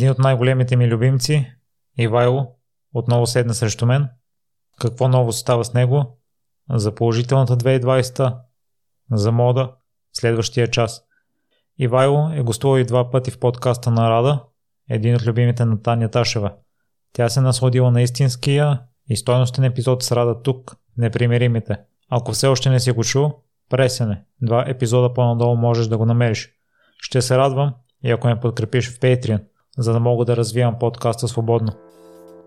Един от най-големите ми любимци, Ивайло, отново седна срещу мен. Какво ново става с него? За положителната 2020, за мода, следващия час. Ивайло е гостувал и два пъти в подкаста на Рада, един от любимите на Таня Ташева. Тя се насладила на истинския и стойностен епизод с Рада тук, непримиримите. Ако все още не си го чул, пресене. Два епизода по-надолу можеш да го намериш. Ще се радвам и ако ме подкрепиш в Patreon, за да мога да развивам подкаста свободно.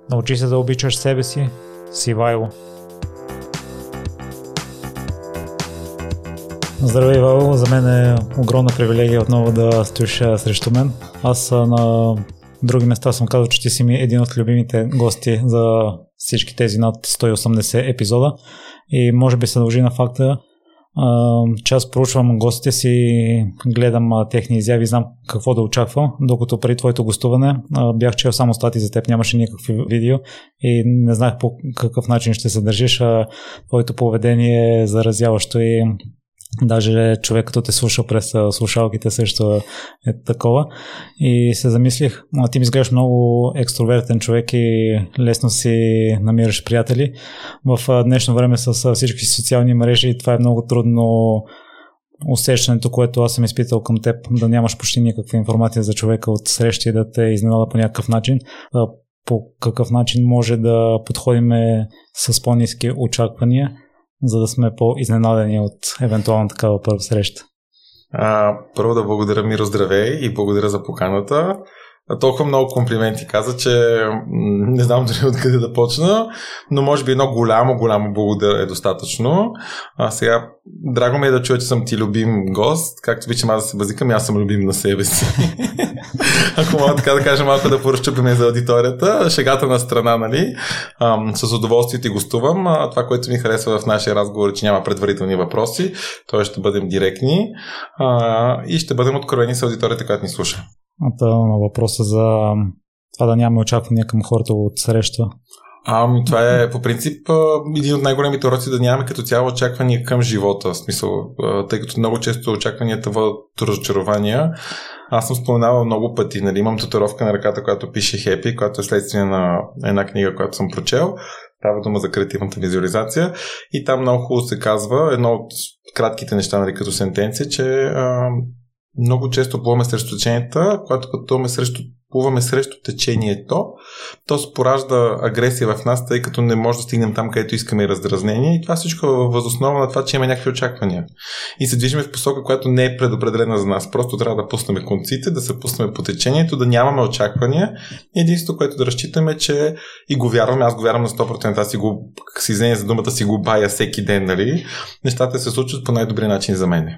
Научи се да обичаш себе си, си Вайло. Здравей, Вайло. За мен е огромна привилегия отново да стоиш срещу мен. Аз на други места съм казал, че ти си ми един от любимите гости за всички тези над 180 епизода и може би се дължи на факта, че аз проучвам гостите си, гледам техни изяви, знам какво да очаквам, докато преди твоето гостуване бях чел само стати за теб, нямаше никакви видео и не знаех по какъв начин ще се държиш, твоето поведение е заразяващо и Даже човек, като те слуша през слушалките, също е такова. И се замислих, а ти ми изглеждаш много екстровертен човек и лесно си намираш приятели. В днешно време с всички социални мрежи това е много трудно усещането, което аз съм изпитал към теб, да нямаш почти никаква информация за човека от срещи, да те изненада по някакъв начин. По какъв начин може да подходим с по-низки очаквания за да сме по-изненадени от евентуално такава първа среща? А, първо да благодаря Миро здравей и благодаря за поканата. Толкова много комплименти каза, че не знам дори откъде да почна, но може би едно голямо, голямо благодаря е достатъчно. А сега, драго ми е да чуя, че съм ти любим гост. Както обичам аз да се базикам, аз съм любим на себе си. Ако мога така да кажа малко да поръщупиме за аудиторията, шегата на страна, нали? Ам, с удоволствие ти гостувам. А, това, което ми харесва в нашия разговор е, че няма предварителни въпроси, т.е. ще бъдем директни а, и ще бъдем откровени с аудиторията, която ни слуша. А на въпроса за това да нямаме очаквания към хората от среща. Ами, това е по принцип един от най-големите уроци да нямаме като цяло очаквания към живота. В смисъл, тъй като много често очакванията водят до разочарования. Аз съм споменавал много пъти, нали, имам татуировка на ръката, която пише Happy, която е следствие на една книга, която съм прочел. Става дума за креативната визуализация. И там много хубаво се казва, едно от кратките неща, нали, като сентенция, че а, много често плуваме срещу теченията, когато пътуваме срещу, плуваме срещу течението, то поражда агресия в нас, тъй като не може да стигнем там, където искаме раздразнение. И това всичко е възоснова на това, че има някакви очаквания. И се движиме в посока, която не е предопределена за нас. Просто трябва да пуснем конците, да се пуснем по течението, да нямаме очаквания. Единството, което да разчитаме, че и го вярваме, аз го вярвам на 100%, аз си го, си за думата, си го бая всеки ден, нали? Нещата се случват по най-добрия начин за мен.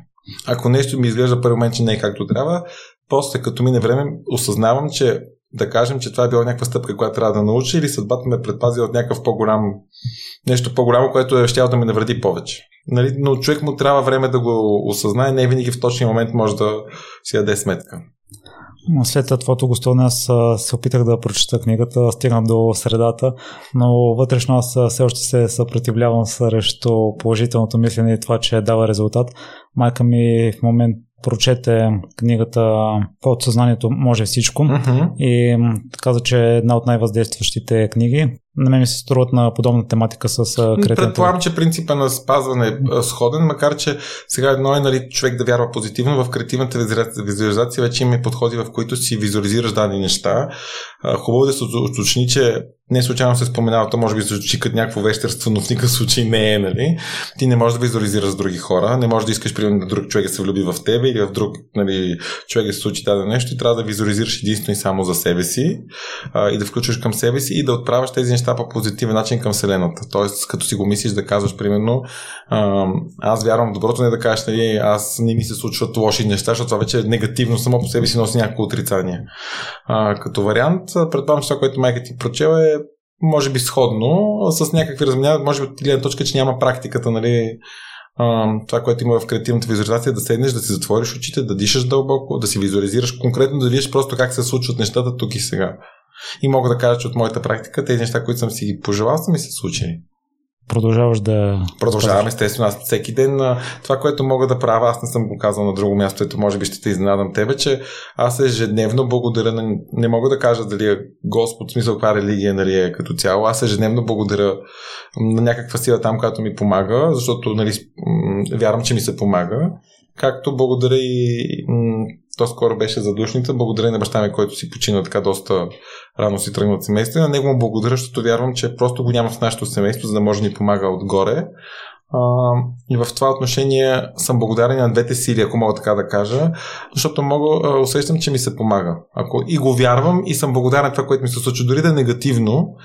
Ако нещо ми изглежда първи момент, че не е както трябва, после като мине време, осъзнавам, че да кажем, че това е била някаква стъпка, която трябва да науча или съдбата ме предпази от някакъв по-голям, нещо по-голямо, което е щяло да ме навреди повече. Нали? Но човек му трябва време да го осъзнае, не винаги в точния момент може да си даде сметка. След твоето гостуване аз се опитах да прочета книгата, стигна до средата, но вътрешно аз все още се съпротивлявам срещу положителното мислене и това, че дава резултат. Майка ми в момент прочете книгата Подсъзнанието може всичко uh-huh. и каза, че е една от най-въздействащите книги. На мен ми се струват на подобна тематика с кретенето. Предполагам, че принципа на спазване е сходен, макар че сега едно е нали, човек да вярва позитивно. В креативната визуализация вече има подходи, в които си визуализираш дадени неща. Хубаво е да се уточни, че не случайно се споменава, то може би звучи като някакво вещерство, но в никакъв случай не е, нали? Ти не можеш да визуализираш с други хора, не можеш да искаш, примерно, да друг човек да се влюби в тебе или в друг нали, човек да се случи дадено нещо и трябва да визуализираш единствено и само за себе си а, и да включваш към себе си и да отправяш тези неща по позитивен начин към Вселената. Тоест, като си го мислиш да казваш, примерно, аз вярвам доброто, не да кажеш, нали, аз не ми се случват лоши неща, защото това вече е негативно, само по себе си носи някакво отрицание. А, като вариант, предполагам, че това, което майка ти прочела е може би сходно, с някакви разминавания, може би от гледна точка, че няма практиката, нали, това, което има в креативната визуализация, да седнеш, да си затвориш очите, да дишаш дълбоко, да си визуализираш конкретно, да видиш просто как се случват нещата тук и сега. И мога да кажа, че от моята практика тези неща, които съм си ги пожелал, са ми се случили. продължаваш да... Продължавам, естествено. Аз всеки ден това, което мога да правя, аз не съм го казал на друго място, ето може би ще те изненадам тебе, че аз ежедневно благодаря на... Не мога да кажа дали е Господ, в смисъл каква религия нали, е като цяло. Аз ежедневно благодаря на някаква сила там, която ми помага, защото нали, вярвам, че ми се помага. Както благодаря и то скоро беше за душница, благодаря на баща ми, който си почина така доста рано си тръгна от семейство. На него му благодаря, защото вярвам, че просто го няма в нашето семейство, за да може да ни помага отгоре. А, и в това отношение съм благодарен на двете сили, ако мога така да кажа, защото мога, а, усещам, че ми се помага. Ако и го вярвам и съм благодарен това, което ми се случва, дори да е негативно,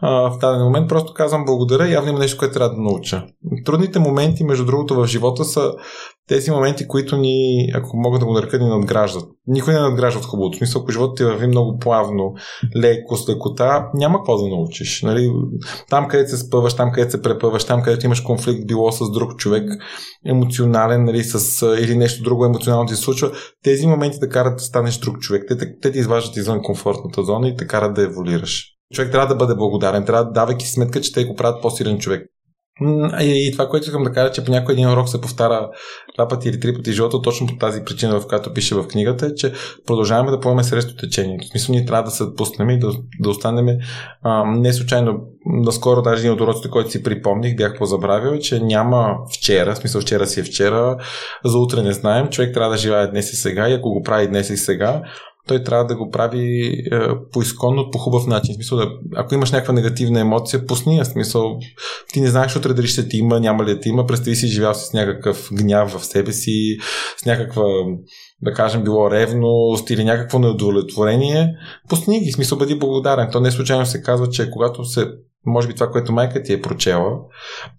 а, в даден момент просто казвам благодаря, явно има нещо, което трябва да науча. Трудните моменти, между другото, в живота са тези моменти, които ни, ако мога да го нарека, ни надграждат. Никой не надгражда от хубавото. Смисъл, ако живота ти върви много плавно, леко, с лекота, няма какво да научиш. Нали? Там, където се спъваш, там, където се препъваш, там, където имаш конфликт, било с друг човек, емоционален, нали, с, или нещо друго емоционално ти се случва, тези моменти да карат да станеш друг човек. Те, те, те ти изваждат извън комфортната зона и те карат да еволюираш. Човек трябва да бъде благодарен, трябва давайки сметка, че те го правят по-силен човек. И това, което искам да кажа, че по някой един урок се повтаря два пъти или три пъти живота, точно по тази причина, в която пише в книгата, е, че продължаваме да поемаме срещу течението. В смисъл, ние трябва да се пуснем и да, да останем не случайно. Наскоро даже един от уроците, който си припомних, бях позабравил, че няма вчера, в смисъл вчера си е вчера, за утре не знаем. Човек трябва да живее днес и сега и ако го прави днес и сега, той трябва да го прави е, по изконно, по хубав начин. В смисъл, да, ако имаш някаква негативна емоция, пусни я. Смисъл, ти не знаеш утре дали ще ти има, няма ли да ти има. Представи си, живял с някакъв гняв в себе си, с някаква, да кажем, било ревност или някакво неудовлетворение. Пусни ги. Смисъл, бъди благодарен. То не случайно се казва, че когато се може би това, което майка ти е прочела,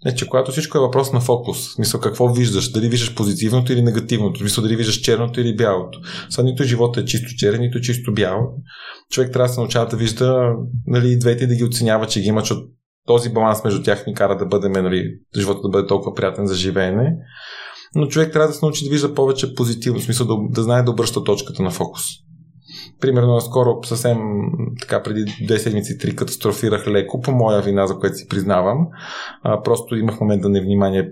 е, че когато всичко е въпрос на фокус, смисъл какво виждаш, дали виждаш позитивното или негативното, смисъл дали виждаш черното или бялото. Сега нито живота е чисто черен, нито чисто бял. Човек трябва да се научава да вижда нали, двете и да ги оценява, че ги има, че този баланс между тях ни кара да бъдем, нали, живота да бъде толкова приятен за живеене. Но човек трябва да се научи да вижда повече позитивно, в смисъл да, да знае да обръща точката на фокус. Примерно, скоро съвсем така преди две седмици три катастрофирах леко, по моя вина, за което си признавам. А, просто имах момент да невнимание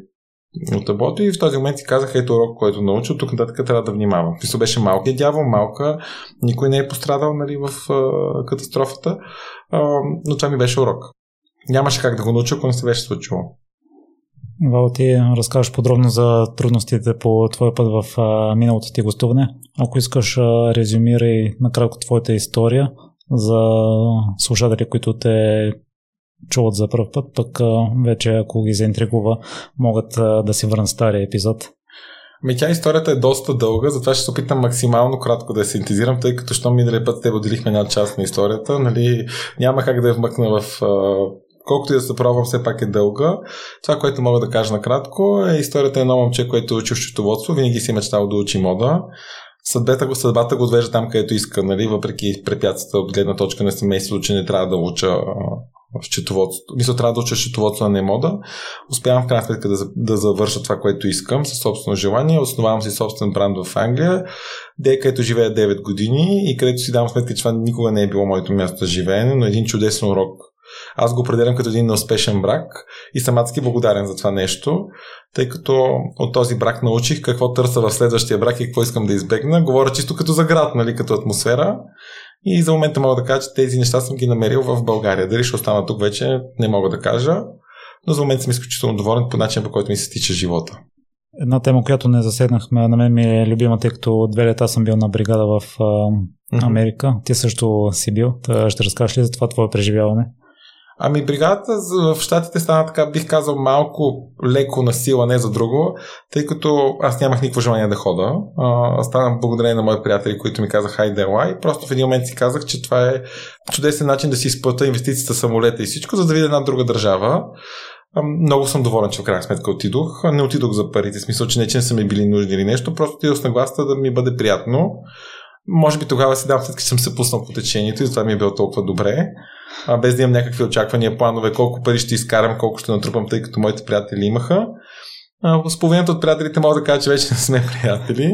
от таблото и в този момент си казах, ето урок, който научил, тук нататък трябва да внимавам. Писо беше малкият дявол, малка, никой не е пострадал нали, в а, катастрофата, а, но това ми беше урок. Нямаше как да го науча, ако не се беше случило. Вал, ти разкажеш подробно за трудностите по твоя път в миналото ти гостуване. Ако искаш, резюмирай накратко твоята история за слушатели, които те чуват за първ път, пък вече ако ги заинтригува, могат да си върнат стария епизод. Ми тя историята е доста дълга, затова ще се опитам максимално кратко да я синтезирам, тъй като що миналия път те отделихме една част на историята, нали, няма как да я вмъкна в колкото и да се пробвам, все пак е дълга. Това, което мога да кажа накратко, е историята е едно момче, което е учи в счетоводство, винаги си е мечтал да учи мода. Съдбата го, съдбата го отвежда там, където иска, нали, въпреки препятствията от гледна точка на семейството, че не трябва да уча в счетоводство. Мисля, трябва да уча счетоводство, а не мода. Успявам в крайна сметка да, да завърша това, което искам, със собствено желание. Основавам си собствен бранд в Англия, де където живея 9 години и където си давам сметка, че това никога не е било моето място за живеене, но един чудесен урок аз го определям като един неуспешен брак и съм адски благодарен за това нещо, тъй като от този брак научих какво търся в следващия брак и какво искам да избегна. Говоря чисто като за град, нали, като атмосфера. И за момента мога да кажа, че тези неща съм ги намерил в България. Дали ще остана тук вече, не мога да кажа. Но за момента съм изключително доволен по начин, по който ми се тича живота. Една тема, която не засегнахме, на мен ми е любима, тъй като две лета съм бил на бригада в Америка. Ти също си бил. Та ще разкажеш ли за това твое преживяване? Ами бригадата в Штатите стана така, бих казал, малко леко на сила, не за друго, тъй като аз нямах никакво желание да хода. А, станам благодарение на мои приятели, които ми казаха хайде и просто в един момент си казах, че това е чудесен начин да си изплата инвестицията самолета и всичко, за да видя една друга държава. Много съм доволен, че в крайна сметка отидох. Не отидох за парите, в смисъл, че не че не са ми били нужни или нещо, просто отидох с нагласта да ми бъде приятно. Може би тогава си дам след като съм се пуснал по течението и това ми е било толкова добре а, без да имам някакви очаквания, планове, колко пари ще изкарам, колко ще натрупам, тъй като моите приятели имаха. с половината от приятелите мога да кажа, че вече не сме приятели,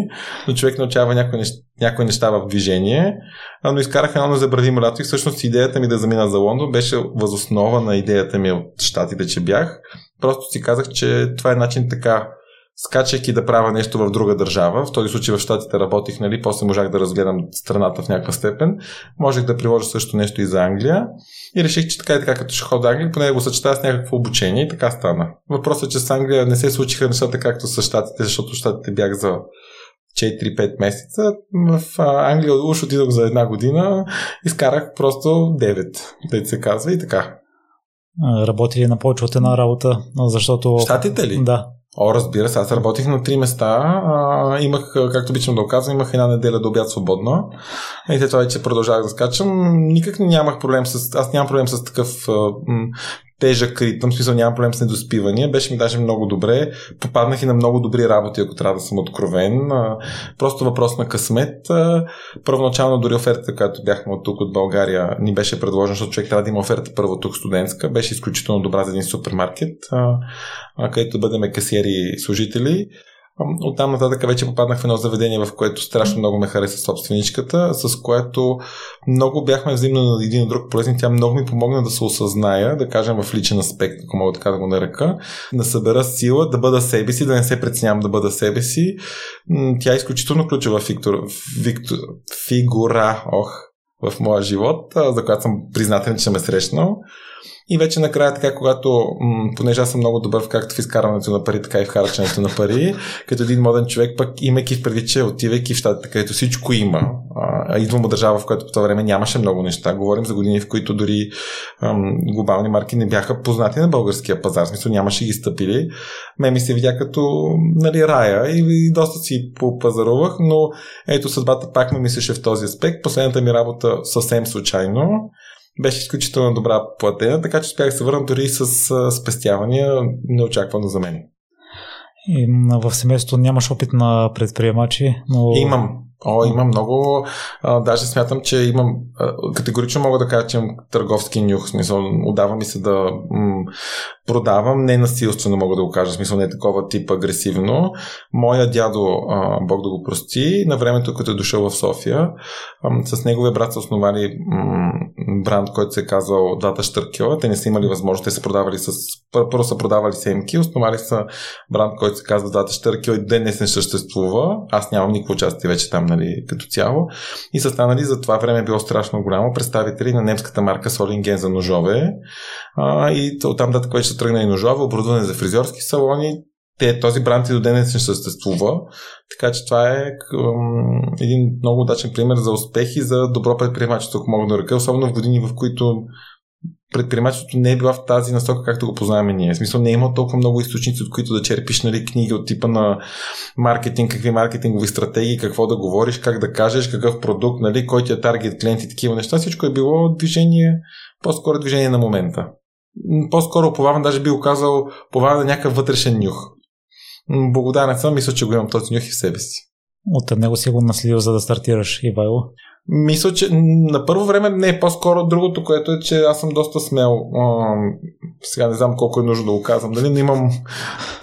но човек научава някои неща, някои неща в движение. Но изкарах едно незабравимо лято и всъщност идеята ми да замина за Лондон беше възоснова на идеята ми от щатите, че бях. Просто си казах, че това е начин така скачайки да правя нещо в друга държава. В този случай в Штатите работих, нали, после можах да разгледам страната в някаква степен. Можех да приложа също нещо и за Англия. И реших, че така и така, като ще ходя Англия, поне го съчетая с някакво обучение и така стана. Въпросът е, че с Англия не се случиха нещата както с Штатите, защото Штатите бях за 4-5 месеца. В Англия уж отидох за една година, изкарах просто 9, да се казва и така. Работи ли на повече от една работа, защото... Штатите ли? Да. О, разбира се, аз работих на три места. А, имах, както обичам да оказвам, имах една неделя до обяд свободна. И след това вече продължавах да скачам. Никак нямах проблем с... Аз нямам проблем с такъв тежък ритъм, смисъл нямам проблем с недоспивания. Беше ми даже много добре. Попаднах и на много добри работи, ако трябва да съм откровен. Просто въпрос на късмет. Първоначално дори офертата, която бяхме от тук, от България, ни беше предложена, защото човек трябва да има оферта първо тук студентска. Беше изключително добра за един супермаркет, където да бъдем касиери служители. Оттам нататък вече попаднах в едно заведение, в което страшно много ме хареса собственичката, с което много бяхме взаимно на един от друг полезни. Тя много ми помогна да се осъзная, да кажем в личен аспект, ако мога така да го нарека, да събера сила, да бъда себе си, да не се преценявам да бъда себе си. Тя е изключително ключова фигура, фигура ох, в моя живот, за която съм признателен, че съм е срещнал. И вече накрая, така, когато, м- понеже аз съм много добър в както в изкарването на пари, така и в харченето на пари, като един моден човек, пък имайки в преди, че отивайки в щатите, където всичко има, а, идвам от държава, в която по това време нямаше много неща. Говорим за години, в които дори ам, глобални марки не бяха познати на българския пазар, в смисъл нямаше ги стъпили. Ме ми се видя като нали, рая и, и доста си попазарувах, но ето съдбата пак ме мислеше в този аспект. Последната ми работа съвсем случайно беше изключително добра платена, така че успях да се върна дори с спестявания неочаквано за мен. И в семейството нямаш опит на предприемачи, но... Имам. О, имам много. А, даже смятам, че имам. А, категорично мога да кажа, че имам търговски нюх. Смисъл, отдава ми се да м- продавам. Не насилствено мога да го кажа. Смисъл, не е такова тип агресивно. Моя дядо, Бог да го прости, на времето, като е дошъл в София, с неговия брат са основали бранд, който се е казал Дата Штъркьо. Те не са имали възможност. Те са продавали с. Първо са продавали семки, основали са бранд, който се казва Дата Штъркьо и ден не съществува. Аз нямам никакво участие вече там нали, като цяло. И са станали за това време било страшно голямо представители на немската марка Солинген за ножове. А, и оттам дата, който тръгна и ножове, оборудване за фризьорски салони. Те, този бранд и до ден не съществува. Така че това е м- един много удачен пример за успех и за добро предприемачество, ако мога да ръка, особено в години, в които предприемачеството не е била в тази насока, както го познаваме ние. В смисъл не е има толкова много източници, от които да черпиш нали, книги от типа на маркетинг, какви маркетингови стратегии, какво да говориш, как да кажеш, какъв продукт, нали, кой ти е таргет клиент и такива неща. Всичко е било движение, по-скоро движение на момента. По-скоро повавам, даже би го казал, повавам на някакъв вътрешен нюх. Благодарен съм, мисля, че го имам този нюх и в себе си. От него си го наследил, за да стартираш, Ивайло? Мисля, че на първо време не по-скоро другото, което е, че аз съм доста смел. А, сега не знам колко е нужно да го казвам, дали, но имам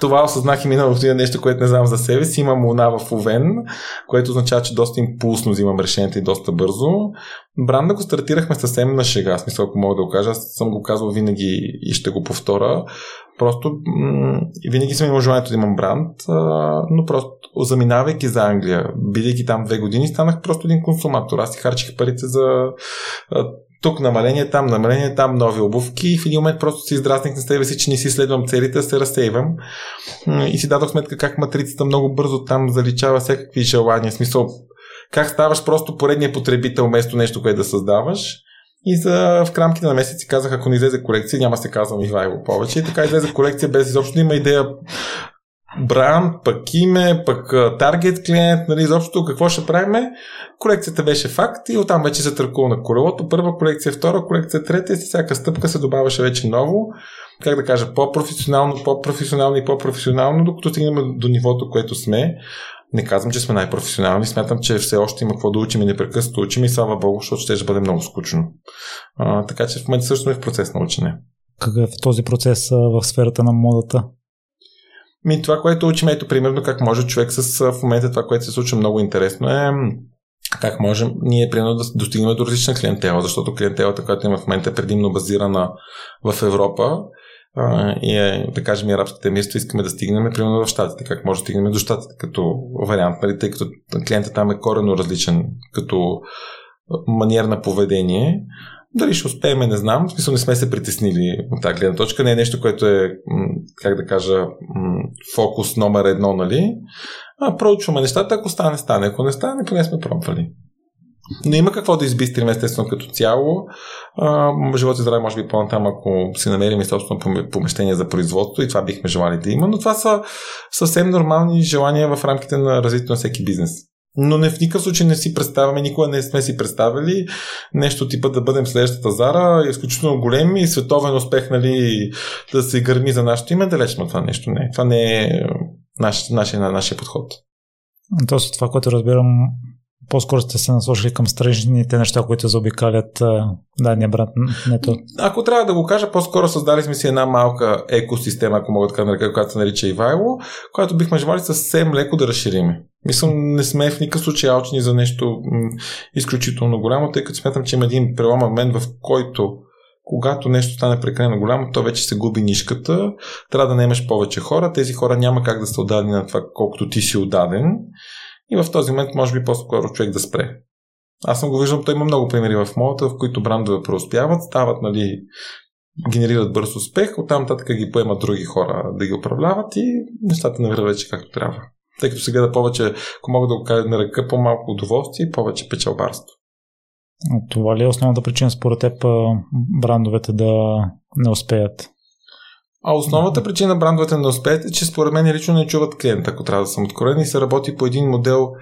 това осъзнах и минало година нещо, което не знам за себе си. Имам луна в Овен, което означава, че доста импулсно взимам решенията и доста бързо. Бранда го стартирахме съвсем на шега, смисъл, ако мога да го кажа. Аз съм го казвал винаги и ще го повторя. Просто м- винаги съм имал желанието да имам бранд, а, но просто заминавайки за Англия, бидейки там две години, станах просто един консуматор. Аз си харчих парите за а, тук намаление, там намаление, там нови обувки и в един момент просто си издразних на себе си, че не си следвам целите, се разсейвам и си дадох сметка как матрицата много бързо там заличава всякакви желания. Смисъл, как ставаш просто поредния потребител вместо нещо, което да създаваш. И за, в рамките на месеци казах, ако не излезе колекция, няма се казвам Ивайло повече. И така излезе колекция без изобщо да има идея бранд, пък име, пък таргет клиент, нали, изобщо какво ще правиме. Колекцията беше факт и оттам вече се търкува на колелото. Първа колекция, втора колекция, трета и с всяка стъпка се добавяше вече ново. Как да кажа, по-професионално, по-професионално и по-професионално, докато стигнем до нивото, което сме. Не казвам, че сме най-професионални, смятам, че все още има какво да учим и непрекъснато учим и слава Богу, защото ще, ще бъде много скучно. А, така че в момента също е в процес на учене. Какъв е този процес в сферата на модата? Ми, това, което учим, ето примерно как може човек с в момента това, което се случва много интересно е как можем ние примерно да достигнем до различна клиентела, защото клиентелата, която има в момента е предимно базирана в Европа и е, да кажем, и арабските емирства искаме да стигнем примерно в Штатите. Как може да стигнем до Штатите като вариант, нали, тъй като клиентът там е корено различен като маниер на поведение. Дали ще успеем, не знам. В смисъл не сме се притеснили от тази гледна точка. Не е нещо, което е, как да кажа, фокус номер едно, нали? А, проучваме нещата, ако стане, стане. Ако не стане, поне сме пробвали. Но има какво да избистрим естествено като цяло. А, живот и здраве може би по-натам, ако си намерим собствено помещение за производство и това бихме желали да има, но това са съвсем нормални желания в рамките на развитието на всеки бизнес. Но не в никакъв случай не си представяме, никога не сме си представили нещо типа да бъдем следващата Зара, изключително големи и световен успех, нали, да се гърми за нашето име, далеч това нещо не. Това не е наш, нашия, нашия подход. Тоест, това, което разбирам, по-скоро сте се насочили към страничните неща, които заобикалят дадения брат. Не то. Ако трябва да го кажа, по-скоро създали сме си една малка екосистема, ако мога да кажа, която се нарича Ивайло, която бихме желали съвсем леко да разширим. Мисля, не сме в никакъв случай алчни за нещо м- изключително голямо, тъй като смятам, че има един преломен момент, в който когато нещо стане прекалено голямо, то вече се губи нишката, трябва да наемаш повече хора, тези хора няма как да са отдадени на това, колкото ти си отдаден и в този момент може би по-скоро човек да спре. Аз съм го виждал, той има много примери в моята, в които брандове преуспяват, стават, нали, генерират бърз успех, оттам нататък ги поемат други хора да ги управляват и нещата не вървят вече както трябва. Тъй като сега да повече, ако мога да го кажа на ръка, по-малко удоволствие и повече печалбарство. Това ли е основната причина според теб брандовете да не успеят? А основната причина брандовете не успеят е, че според мен лично не чуват клиента, ако трябва да съм откровен и се работи по един модел,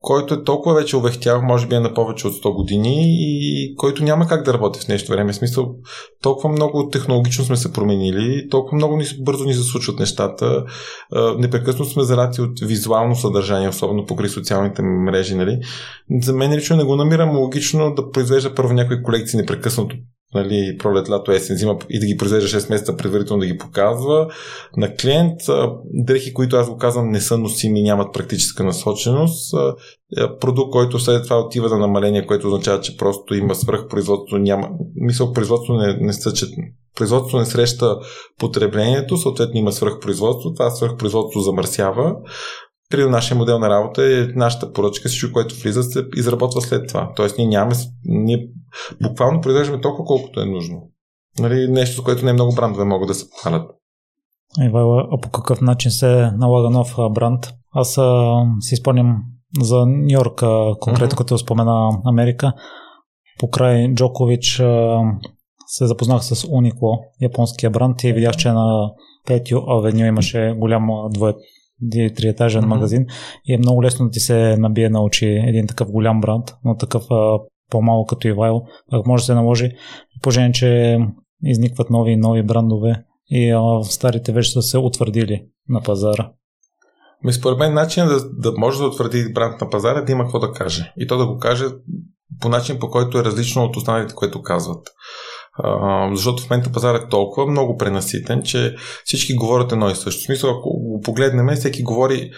който е толкова вече увехтял, може би е на повече от 100 години и който няма как да работи в нещо време. В смисъл, толкова много технологично сме се променили, толкова много ни, бързо ни засучват нещата, непрекъснато сме зарати от визуално съдържание, особено покрай социалните мрежи. Нали? За мен лично не го намирам логично да произвежда първо някои колекции непрекъснато нали, пролет, лято, есен, зима и да ги произвежда 6 месеца предварително да ги показва на клиент. Дрехи, които аз го казвам, не са носими, нямат практическа насоченост. Продукт, който след това отива на намаление, което означава, че просто има свръхпроизводство, няма. Мисъл, производство не, не съчет. Производство не среща потреблението, съответно има свръхпроизводство, това свръхпроизводство замърсява. При нашия модел на работа е нашата поръчка, всичко, което влиза, се изработва след това. Тоест ние нямаме, ние буквално произвеждаме толкова, колкото е нужно. Нали, нещо, с което не е много брандове могат да се похвалят. Ивайло, а по какъв начин се налага нов бранд? Аз а, си спомням за Нью Йорк, конкретно mm-hmm. като спомена Америка. Покрай Джокович а, се запознах с Uniqlo, японския бранд и видях, че на Петио Авеню имаше голям двое триетажен mm-hmm. магазин и е много лесно да ти се набие на очи един такъв голям бранд, но такъв а, по-малко като Ивайл, ако може да се наложи, положение, че изникват нови и нови брандове и а, старите вече са се утвърдили на пазара. Ми според мен начин да, да може да утвърди бранд на пазара е да има какво да каже. И то да го каже по начин, по който е различно от останалите, което казват защото в момента пазар е толкова много пренаситен, че всички говорят едно и също. В смисъл, ако го погледнем, всеки говори,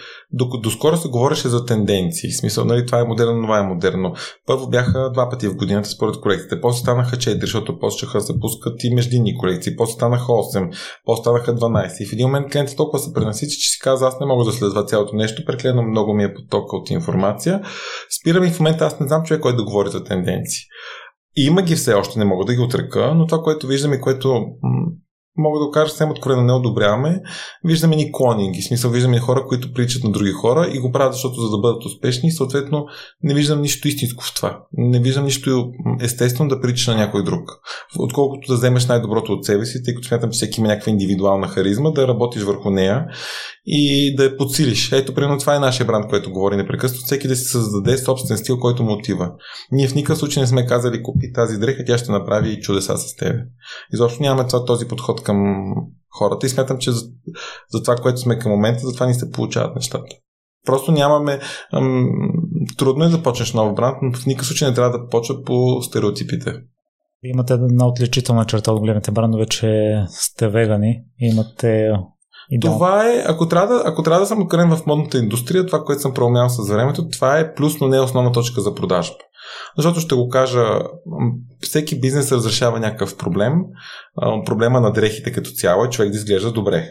доскоро се говореше за тенденции. В смисъл, нали, това е модерно, това е модерно. Първо бяха два пъти в годината според колекциите, после станаха 4, защото почнаха да се пускат и междинни колекции, после станаха 8, после станаха 12. И в един момент клиентите толкова се пренасити, че си каза, аз не мога да следва цялото нещо, преклено много ми е потока от информация. Спирам и в момента аз не знам човек, който да говори за тенденции. Има ги все още, не мога да ги отрека, но това, което виждам и което мога да кажа съвсем откровено не одобряваме, виждаме ни клонинги. Смисъл виждаме хора, които приличат на други хора и го правят, защото за да бъдат успешни, съответно не виждам нищо истинско в това. Не виждам нищо естествено да прилича на някой друг. Отколкото да вземеш най-доброто от себе си, тъй като смятам, че всеки има някаква индивидуална харизма, да работиш върху нея и да я подсилиш. Ето, примерно това е нашия бранд, който говори непрекъснато. Всеки да си създаде собствен стил, който му отива. Ние в никакъв случай не сме казали купи тази дреха, тя ще направи чудеса с тебе. Изобщо нямаме това, този подход към хората и смятам, че за, за това, което сме към момента, за това ни се получават нещата. Просто нямаме. Ам, трудно е да почнеш нов бранд, но в никакъв случай не трябва да почва по стереотипите. Имате една отличителна черта от големите брандове, че сте вегани. Имате Идеал. Това е, ако трябва, да, ако трябва да съм откровен в модната индустрия, това, което съм проумял с времето, това е плюс, но не е основна точка за продажба. Защото ще го кажа, всеки бизнес разрешава някакъв проблем. Проблема на дрехите като цяло е човек да изглежда добре.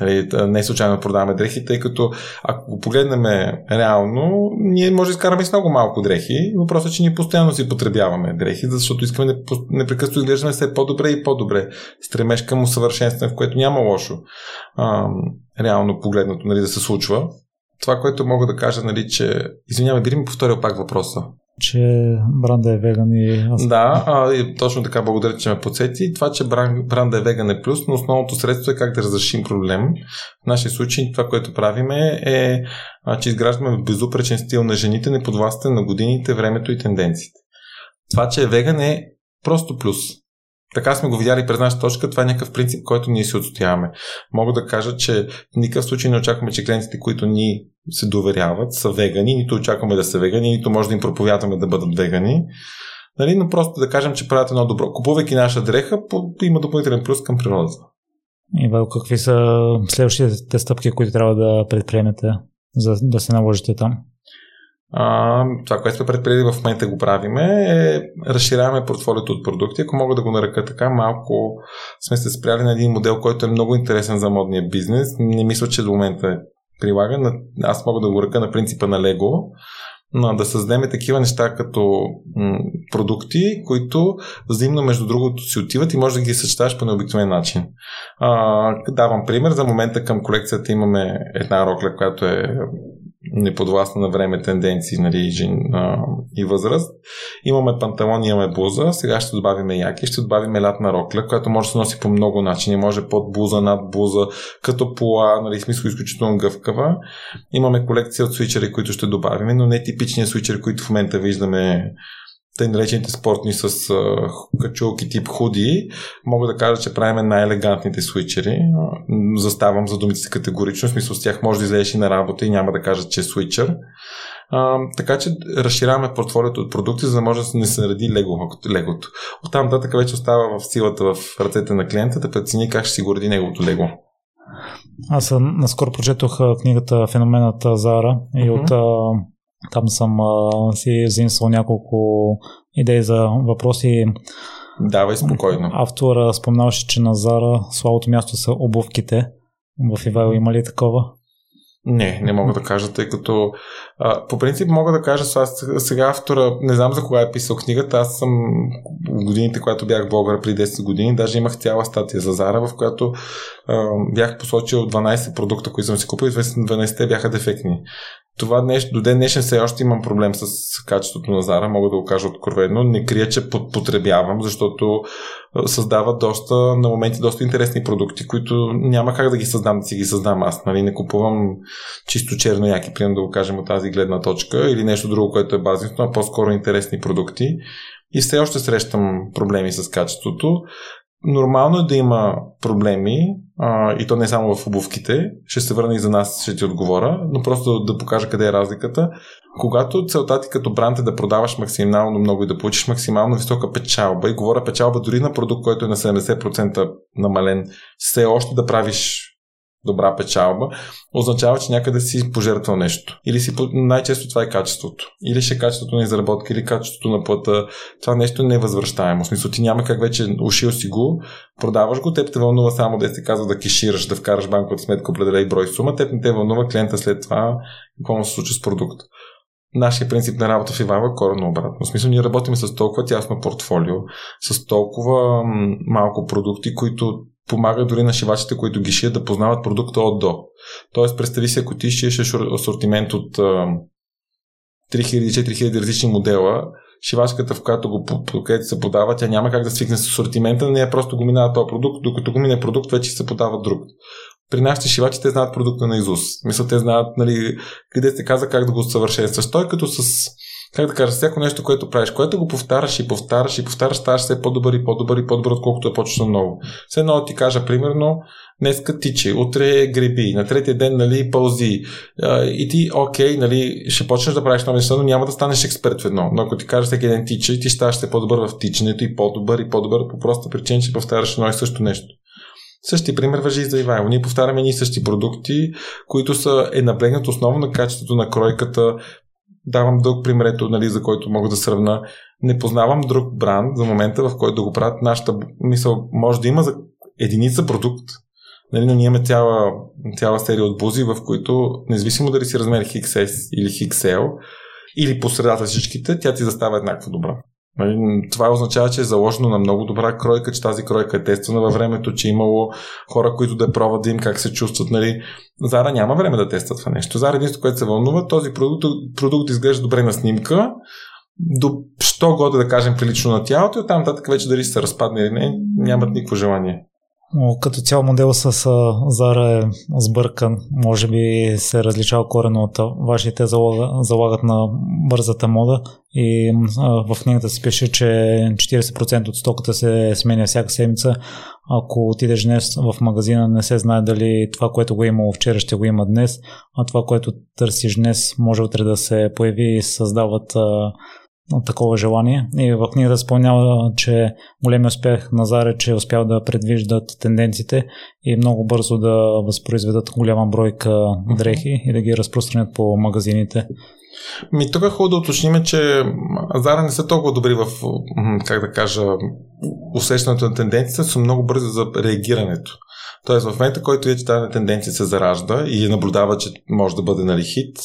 Нали, не случайно продаваме дрехи, тъй като ако го погледнем реално, ние може да изкараме с много малко дрехи. Въпросът е, че ние постоянно си потребяваме дрехи, защото искаме непрекъснато изглеждаме все по-добре и по-добре. Стремеж към усъвършенстване, в което няма лошо. Реално погледнато нали, да се случва. Това, което мога да кажа, нали, че... Извинявай, би ми повторил пак въпроса? Че бранда е веган и аз... Да, а, и точно така благодаря, че ме подсети. Това, че бранда е веган е плюс, но основното средство е как да разрешим проблем. В нашия случай това, което правиме е, а, че изграждаме безупречен стил на жените, неподвластен на годините, времето и тенденциите. Това, че е веган е просто плюс. Така сме го видяли през нашата точка, това е някакъв принцип, който ние си отстояваме. Мога да кажа, че в никакъв случай не очакваме, че клиентите, които ни се доверяват, са вегани, нито очакваме да са вегани, нито може да им проповядваме да бъдат вегани. Нали? Но просто да кажем, че правят едно добро. Купувайки наша дреха, има допълнителен плюс към природата. И Вал, какви са следващите стъпки, които трябва да предприемете, за да се наложите там? А, това, което сме предприели в момента го правиме е разширяваме портфолиото от продукти. Ако мога да го нарека така, малко сме се спряли на един модел, който е много интересен за модния бизнес. Не мисля, че до момента е прилаган. Аз мога да го ръка на принципа на Лего, но да създадем такива неща като м- продукти, които взаимно между другото си отиват и може да ги съчеташ по необикновен начин. А, давам пример. За момента към колекцията имаме една рокля, която е неподвластна на време тенденции нали, жен, а, и възраст. Имаме панталони, имаме буза, сега ще добавим яки, ще добавим лятна рокля, която може да се носи по много начини. Може под буза, над буза, като пола, нали, смисъл изключително гъвкава. Имаме колекция от свичери, които ще добавим, но не типичния свичери, които в момента виждаме тъй наречените спортни с а, качулки тип худи, мога да кажа, че правим най-елегантните свичери. Заставам за думите си категорично, в смисъл с тях може да излезеш и на работа и няма да кажа, че е свичер. А, така че разширяваме портфолиото от продукти, за да може да не се нареди лего, легото. Оттам нататък вече остава в силата в ръцете на клиента да прецени как ще си го реди неговото лего. Аз наскоро прочетох книгата Феномената Зара и mm-hmm. от там съм а, си взимствал няколко идеи за въпроси. Давай спокойно. Автора спомнаваше, че на Зара слабото място са обувките. В Ивайло има ли такова? Не, не мога да кажа, тъй като а, по принцип мога да кажа, аз сега автора, не знам за кога е писал книгата, аз съм в годините, когато бях блогър при 10 години, даже имах цяла статия за Зара, в която а, бях посочил 12 продукта, които съм си купил и 12 бяха дефектни. Това днеш, до ден днешен все още имам проблем с качеството на Зара, мога да го кажа откровено. Не крия, че потребявам, защото създават доста, на моменти доста интересни продукти, които няма как да ги създам, да си ги създам аз. Нали? Не купувам чисто черно яки, примерно да го кажем от тази гледна точка, или нещо друго, което е базисно, а по-скоро интересни продукти. И все още срещам проблеми с качеството. Нормално е да има проблеми, а, и то не само в обувките. Ще се върна и за нас, ще ти отговоря, но просто да, покажа къде е разликата. Когато целта ти като бранд е да продаваш максимално много и да получиш максимално висока печалба, и говоря печалба дори на продукт, който е на 70% намален, все още да правиш добра печалба, означава, че някъде си пожертвал нещо. Или си, най-често това е качеството. Или ще е качеството на изработка, или качеството на плата. Това нещо не е възвръщаемо. В смисъл, ти няма как вече ушил си го, продаваш го, теб те вълнува само да се казва да кешираш, да вкараш банковата сметка определен брой сума, теб не те вълнува клиента след това, какво му се случва с продукт. Нашия принцип на работа в Ивава е коренно обратно. В смисъл, ние работим с толкова тясно портфолио, с толкова малко продукти, които помага дори на шивачите, които ги шият, да познават продукта от до. Тоест, представи си, ако ти шиеш асортимент от 3000-4000 различни модела, шивачката, в която го където се подава, тя няма как да свикне с асортимента, не просто го минава този продукт, докато го мине продукт, вече се подава друг. При нашите шивачи те знаят продукта на Изус. Мисля, те знаят, нали, къде се каза как да го усъвършенстваш. Той като с как да кажа, всяко нещо, което правиш, което го повтаряш и повтаряш и повтаряш, ставаш все по-добър и по-добър и по-добър, отколкото е почна много. Все едно ти кажа, примерно, днеска тичи, утре греби, на третия ден, нали, пълзи. И ти, окей, нали, ще почнеш да правиш нови неща, но няма да станеш експерт в едно. Но ако ти кажа всеки ден тича, ти ставаш все по-добър в тичането и по-добър и по-добър по проста причина, че повтаряш едно и също нещо. Същия пример въжи и за Ивайло. Ние повтаряме ни същи продукти, които са е наблегнат основно на качеството на кройката. Давам дълг пример, ето, нали, за който мога да сравна. Не познавам друг бранд за момента, в който да го правят. Нашата мисъл може да има за единица продукт, Нали, но ние имаме цяла, цяла серия от бузи, в които, независимо дали си размер XS или XL, или по средата всичките, тя ти застава еднакво добра. Нали, това означава, че е заложено на много добра кройка, че тази кройка е тествана във времето, че е имало хора, които да пробват да им как се чувстват. Нали. Зара няма време да тества това нещо. Зара единството, което се вълнува, този продукт, продукт изглежда добре на снимка, до що годе да кажем прилично на тялото и оттам нататък вече дали се разпадне или не, нямат никакво желание. Но като цял модел с Зара е сбъркан. Може би се е различава корено от вашите залагат на бързата мода и в книгата се пише, че 40% от стоката се сменя всяка седмица. Ако отидеш днес в магазина, не се знае дали това, което го е имало вчера, ще го има днес, а това, което търсиш днес, може утре да се появи и създават такова желание. И в книгата спомнява, че големия успех на Заре, че е успял да предвиждат тенденциите и много бързо да възпроизведат голяма бройка дрехи и да ги разпространят по магазините. Ми тук е хубаво да уточним, че Зара не са толкова добри в, как да кажа, усещането на тенденцията, са много бързи за реагирането. Тоест в момента, който вече тази тенденция се заражда и наблюдава, че може да бъде нали хит,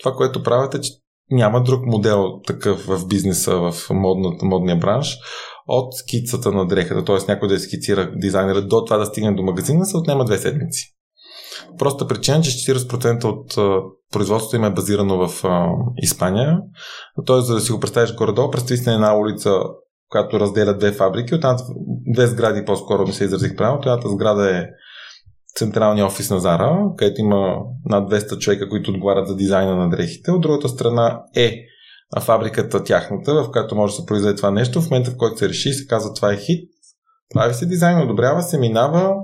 това, което правят е, че няма друг модел такъв в бизнеса, в модната, модния бранш, от скицата на дрехата, т.е. някой да скицира дизайнера до това да стигне до магазина, се отнема две седмици. Проста причина, че 40% от производството им е базирано в а, Испания. Т.е. за да си го представиш горе-долу, представи си на една улица, която разделя две фабрики, от две сгради по-скоро не се изразих правилно. Едната сграда е централния офис на Зара, където има над 200 човека, които отговарят за дизайна на дрехите. От другата страна е фабриката тяхната, в която може да се произведе това нещо. В момента, в който се реши, се казва това е хит, прави се дизайн, одобрява се, минава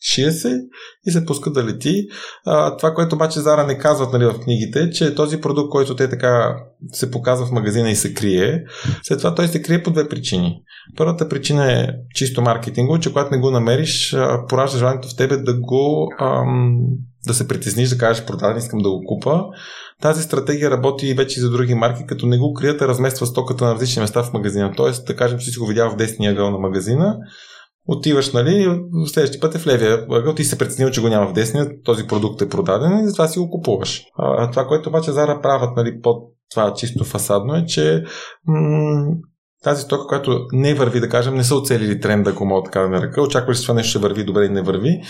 шие се и се пуска да лети. А, това, което обаче Зара не казват нали, в книгите, че този продукт, който те така се показва в магазина и се крие, след това той се крие по две причини. Първата причина е чисто маркетинго, че когато не го намериш, поражда желанието в тебе да го ам, да се притесниш, да кажеш продаден, искам да го купа. Тази стратегия работи и вече за други марки, като не го крият, а размества стоката на различни места в магазина. Тоест, да кажем, че си го видял в десния ъгъл на магазина, отиваш, нали, следващия път е в левия ъгъл, ти се преценил, че го няма в десния, този продукт е продаден и затова си го купуваш. А, това, което обаче Зара правят, нали, под това чисто фасадно е, че м- тази стока, която не върви, да кажем, не са оцелили тренда, ако мога така да нарека, очакваш, че това нещо ще върви добре и не върви,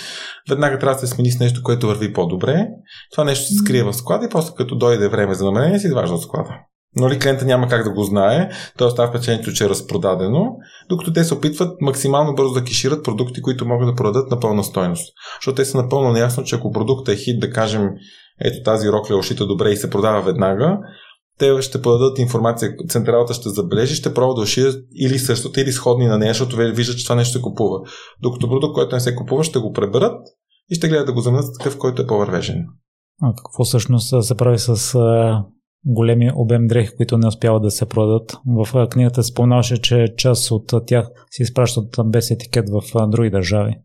веднага трябва да се смени с нещо, което върви по-добре. Това нещо се скрие в склада и после като дойде време за намерение, си изважда от склада. Но ли клиента няма как да го знае, той остава впечатлението, че е разпродадено, докато те се опитват максимално бързо да кешират продукти, които могат да продадат на пълна стойност. Защото те са напълно неясно, че ако продуктът е хит, да кажем, ето тази рокля е ушита добре и се продава веднага, те ще подадат информация, централата ще забележи, ще пробва да ушият или същото, или сходни на нея, защото виждат, че това нещо се купува. Докато продукт, който не се купува, ще го преберат и ще гледат да го заменят такъв, който е по-вървежен. А какво всъщност се прави с големи обем дрехи, които не успяват да се продадат. В книгата спомнаваше, че част от тях се изпращат без етикет в други държави.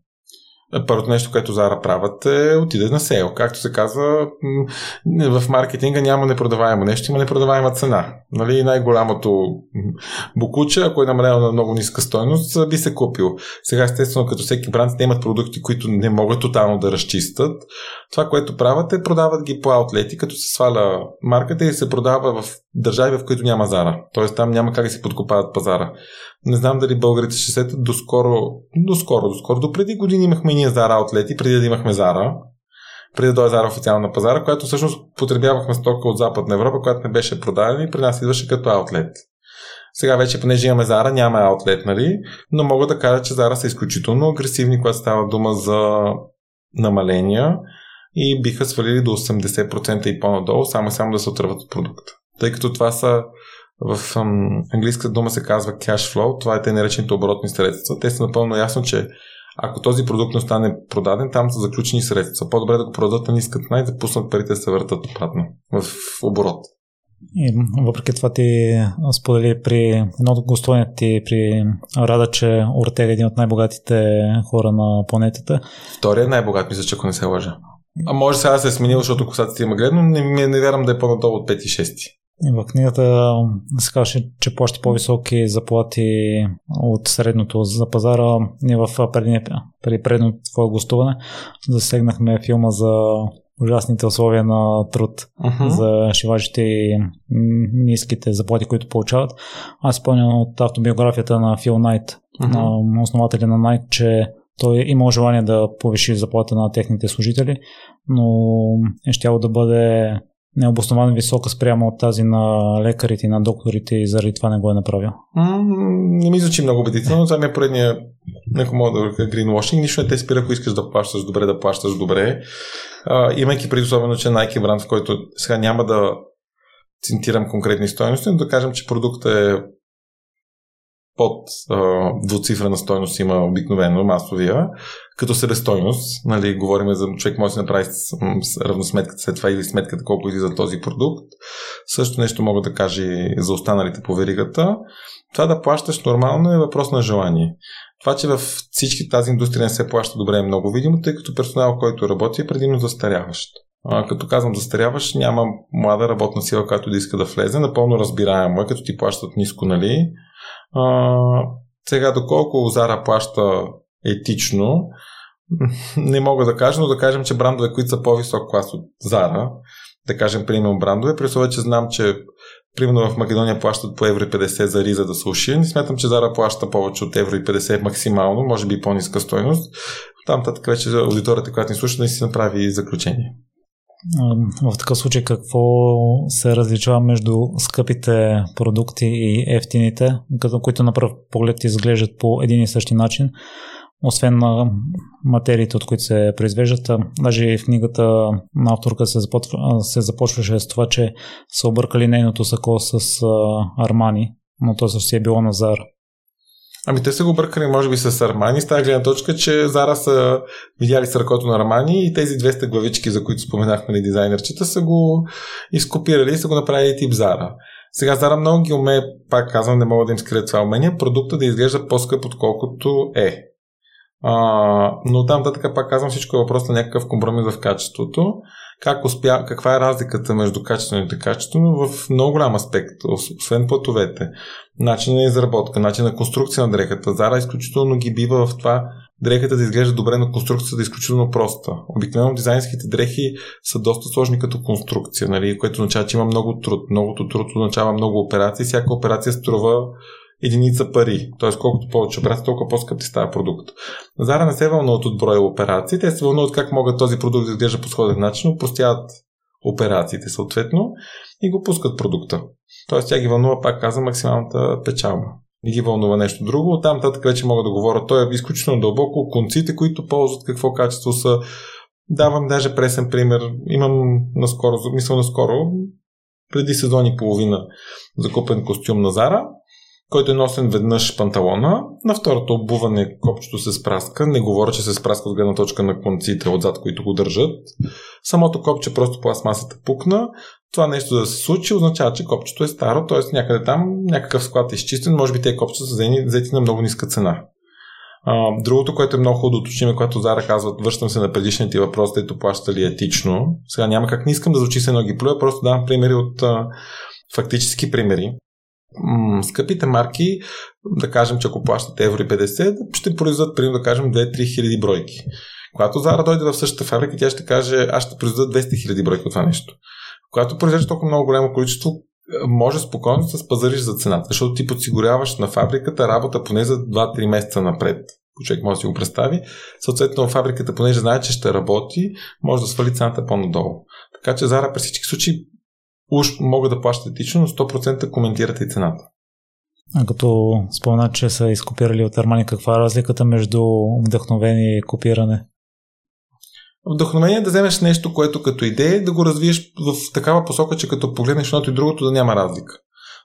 Първото нещо, което Зара правят е отиде на сейл. Както се казва, в маркетинга няма непродаваемо нещо, има непродаваема цена. Нали, най-голямото букуче, ако е намалено на много ниска стойност, би се купил. Сега, естествено, като всеки бранд, те имат продукти, които не могат тотално да разчистят. Това, което правят е продават ги по аутлети, като се сваля марката и се продава в държави, в които няма Зара. Тоест там няма как да си подкопават пазара. Не знам дали българите ще сетят доскоро, доскоро, доскоро, до преди години имахме ние Зара аутлети, преди да имахме Зара, преди да дойде Зара официално на пазара, която всъщност потребявахме стока от Западна Европа, която не беше продадена и при нас идваше като аутлет. Сега вече, понеже имаме Зара, няма аутлет, нали? Но мога да кажа, че Зара са изключително агресивни, когато става дума за намаления и биха свалили до 80% и по-надолу, само само да се отърват от продукта. Тъй като това са в ам, английската дума се казва cash flow, това е те наречените оборотни средства. Те са напълно ясно, че ако този продукт не стане продаден, там са заключени средства. По-добре да го продадат на ниска цена и да пуснат парите да се въртат обратно в оборот. И въпреки това ти сподели при едно от гостуването ти при Рада, че Ортега е един от най-богатите хора на планетата. Втория най-богат, мисля, че ако не се лъжа. А може сега да се е сменил, защото косата ти има гледно, но не, не вярвам да е по-надолу от 5 и 6. В книгата се казваше, че плаща по-високи заплати от средното за пазара. Ние в предния, при предното твое гостуване засегнахме филма за ужасните условия на труд uh-huh. за шивачите и ниските заплати, които получават. Аз спомням от автобиографията на Фил Найт, uh-huh. на основателя на Nike, че той имал желание да повиши заплата на техните служители, но е щяло да бъде необосновано висока спрямо от тази на лекарите и на докторите и заради това не го е направил. Mm, не ми звучи много убедително. Това ми е поредния, ако мога да кажа, greenwashing. Нищо не те спира, ако искаш да плащаш добре, да плащаш добре. А, имайки преди особено, че Nike е бранд, в който сега няма да цитирам конкретни стоености, но да кажем, че продуктът е под а, двуцифрена стойност има обикновено масовия, като себестойност. Нали, говорим за човек може да направи равносметката след това или сметката колко излиза този продукт. Също нещо мога да кажа и за останалите по веригата. Това да плащаш нормално е въпрос на желание. Това, че в всички тази индустрия не се плаща добре е много видимо, тъй като персонал, който работи е предимно застаряващ. Като казвам застаряваш, няма млада работна сила, която да иска да влезе. Напълно разбираемо е, като ти плащат ниско, нали? А, сега, доколко Зара плаща етично, не мога да кажа, но да кажем, че брандове, които са по-висок клас от Зара, да кажем премиум брандове, при условие, че знам, че примерно в Македония плащат по евро 50 за риза да суши. Не смятам, че Зара плаща повече от евро 50 максимално, може би по-ниска стойност. Там татък вече аудиторията, която ни слуша, да си направи заключение. В такъв случай какво се различава между скъпите продукти и ефтините, като които на пръв поглед изглеждат по един и същи начин, освен на материите, от които се произвеждат. Даже в книгата на авторка се, започва, се започваше с това, че са объркали нейното сако с Армани, но то също си е било на Зар. Ами те са го бъркали, може би, с Армани, с тази гледна точка, че Зара са видяли с ръкото на Армани и тези 200 главички, за които споменахме на дизайнерчета, са го изкопирали и са го направили тип Зара. Сега Зара много ги умее, пак казвам, не мога да им скрият това умение, продукта да изглежда по-скъп, отколкото е. А, но там така пак казвам, всичко е въпрос на някакъв компромис в качеството. Как успя, каква е разликата между качествено и качествено в много голям аспект, освен платовете. Начин на изработка, начин на конструкция на дрехата. Зара изключително ги бива в това дрехата да изглежда добре, но конструкцията да е изключително проста. Обикновено дизайнските дрехи са доста сложни като конструкция, нали? което означава, че има много труд. Многото труд означава много операции. Всяка операция струва единица пари. Т.е. колкото повече операции, толкова по-скъп ти става продукт. Зара не се вълнуват от броя операции, те се вълнуват как могат този продукт да изглежда по сходен начин, упростяват операциите съответно и го пускат продукта. Тоест тя ги вълнува, пак казвам, максималната печалба. Не ги вълнува нещо друго. Оттам татък вече мога да говоря. Той е изключително дълбоко. Конците, които ползват какво качество са. Давам даже пресен пример. Имам наскоро, мисля наскоро, преди сезон и половина закупен костюм на Зара който е носен веднъж панталона, на второто обуване копчето се спраска, не говоря, че се спраска от гледна точка на конците отзад, които го държат. Самото копче просто пластмасата пукна. Това нещо да се случи означава, че копчето е старо, т.е. някъде там някакъв склад е изчистен, може би тези копчета са взети на много ниска цена. А, другото, което е много хубаво да уточним, когато Зара казват, връщам се на предишния ти въпрос, дето плаща ли етично. Сега няма как не искам да звучи се едно ги плюя, просто давам примери от фактически примери м- скъпите марки, да кажем, че ако плащат евро и 50, ще произведат, примерно, да кажем, 2-3 хиляди бройки. Когато Зара дойде в същата фабрика, тя ще каже, аз ще произведа 200 хиляди бройки от това нещо. Когато произвеждаш толкова много голямо количество, може спокойно да се спазариш за цената, защото ти подсигуряваш на фабриката работа поне за 2-3 месеца напред. Човек може да си го представи. Съответно, фабриката, понеже знае, че ще работи, може да свали цената по-надолу. Така че Зара при всички случаи уж могат да плащат етично, но 100% коментирате и цената. А като спомена, че са изкопирали от Армани, каква е разликата между вдъхновение и копиране? Вдъхновение е да вземеш нещо, което като идея да го развиеш в такава посока, че като погледнеш едното и другото да няма разлика.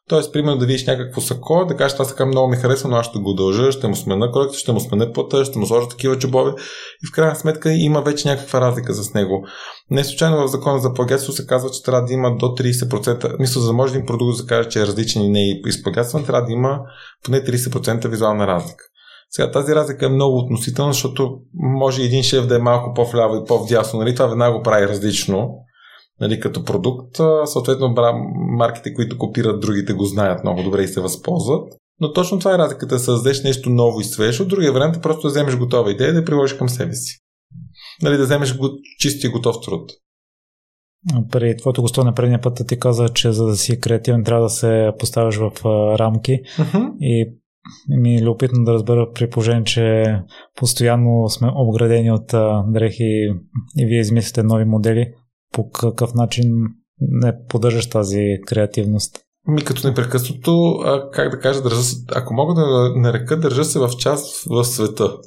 Тоест, примерно да видиш някакво сако, да кажеш, това сака много ми харесва, но аз ще го дължа, ще му смена корекция, ще му смена плата, ще му сложа такива чобове и в крайна сметка има вече някаква разлика с него. Не случайно в закона за плагиатство се казва, че трябва да има до 30%, мисля, за да може един продукт да каже, че е различен и не е изплагиатстван, трябва да има поне 30% визуална разлика. Сега тази разлика е много относителна, защото може един шеф да е малко по-вляво и по-вдясно, нали? това веднага го прави различно нали, като продукт. Съответно, марките, които копират другите, го знаят много добре и се възползват. Но точно това е разликата, да създадеш нещо ново и свежо. Другия вариант е просто да вземеш готова идея и да я приложиш към себе си. Нали, да вземеш чисти готов труд. При твоето гостуване предния път ти каза, че за да си креативен трябва да се поставяш в рамки uh-huh. и ми е любопитно да разбера при положение, че постоянно сме обградени от дрехи и вие измислите нови модели по какъв начин не поддържаш тази креативност? Ми като непрекъснато, как да кажа, държа, ако мога да нарека, държа се в част в света.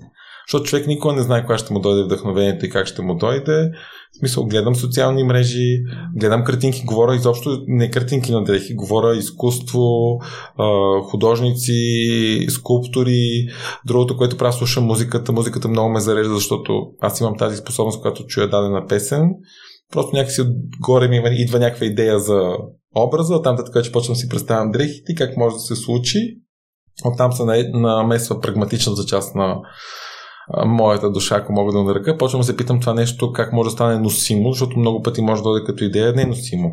Защото човек никога не знае кога ще му дойде вдъхновението и как ще му дойде. В смисъл, гледам социални мрежи, гледам картинки, говоря изобщо не картинки на дрехи, говоря изкуство, художници, скулптори. Другото, което правя, слушам музиката. Музиката много ме зарежда, защото аз имам тази способност, когато чуя дадена песен Просто някакси отгоре ми идва някаква идея за образа, там така, че почвам си представям дрехите и как може да се случи. Оттам се намесва прагматичната част на моята душа, ако мога да нарека. Почвам да се питам това нещо как може да стане носимо, защото много пъти може да дойде като идея не е носимо.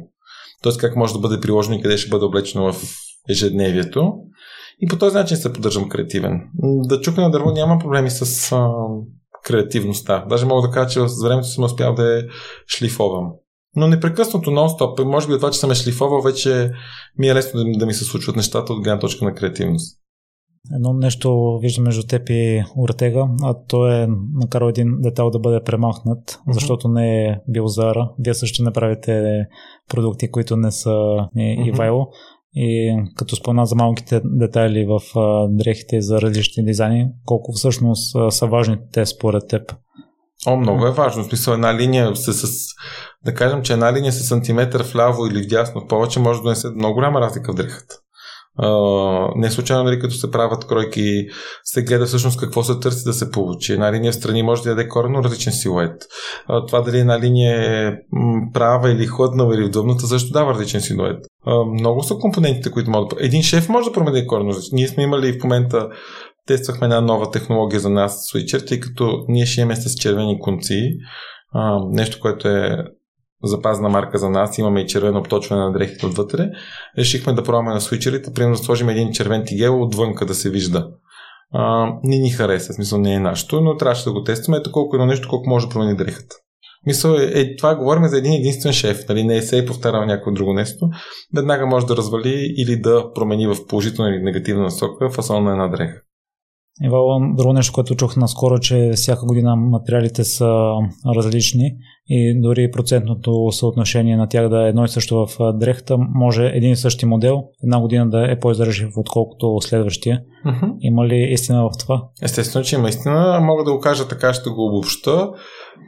Тоест как може да бъде приложено и къде ще бъде облечено в ежедневието. И по този начин се поддържам креативен. Да чука на дърво няма проблеми с креативността. Даже мога да кажа, че с времето съм успял да я шлифовам. Но непрекъснато, нон-стоп, може би това, че съм е шлифовал, вече ми е лесно да, да ми се случват нещата от гледна точка на креативност. Едно нещо виждам между теб и Ортега, а то е накарал един детал да бъде премахнат, mm-hmm. защото не е бил Зара. Вие също не правите продукти, които не са mm-hmm. Ивайло. И като спомена за малките детайли в дрехите за различни дизайни, колко всъщност са важни те според теб? О, много е важно. В смисъл една линия с, с да кажем, че една линия с сантиметър вляво или вдясно повече може да донесе много голяма разлика в дрехата. Не е случайно, нали, като се правят кройки, се гледа всъщност какво се търси да се получи. Една линия страни може да даде коренно различен силует. Това дали една линия е права или хладнава или вдъбната, също дава различен силует. Много са компонентите, които могат да... Един шеф може да промени коренно. Ние сме имали в момента тествахме една нова технология за нас, Switcher, тъй като ние ще имаме с червени конци. Нещо, което е запазна марка за нас, имаме и червено обточване на дрехите отвътре, решихме да пробваме на свичерите, примерно да сложим един червен тигел отвънка да се вижда. А, не ни хареса, смисъл не е нашето, но трябваше да го тестваме. Ето колко едно нещо, колко може да промени дрехата. Мисъл е, е, това говорим за един единствен шеф, нали? не е се е повтарял някое друго нещо. Веднага може да развали или да промени в положителна или негативна насока фасон на една дреха. Ивало, друго нещо, което чух наскоро, че всяка година материалите са различни и дори процентното съотношение на тях да е едно и също в дрехта, може един и същи модел една година да е по-издържлив, отколкото следващия. Uh-huh. Има ли истина в това? Естествено, че има истина. Мога да го кажа така, ще го обобща.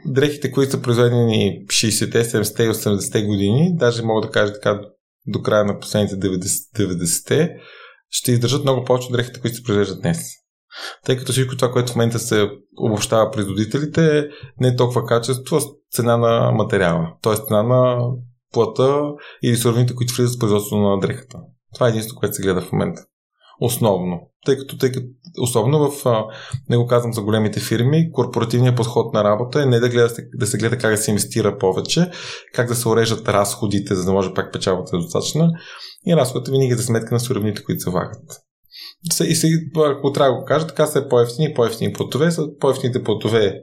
Дрехите, които са произведени 60-те, 70-те и 80-те години, даже мога да кажа така до края на последните 90-те, ще издържат много повече от дрехите, които се произвеждат днес тъй като всичко това, което в момента се обобщава производителите, не е толкова качество, а цена на материала, т.е. цена на плата или суровините, които влизат в производството на дрехата. Това е единството, което се гледа в момента. Основно. Тъй като, тъй като особено в, не го казвам за големите фирми, корпоративният подход на работа е не да, гледа, да се гледа как да се инвестира повече, как да се урежат разходите, за да може пак печалбата е достатъчна и разходите винаги за сметка на суровините, които се влагат. И сега, ако трябва да го кажа, така са по-ефтини по-ефтини плотове. По-ефтините плотове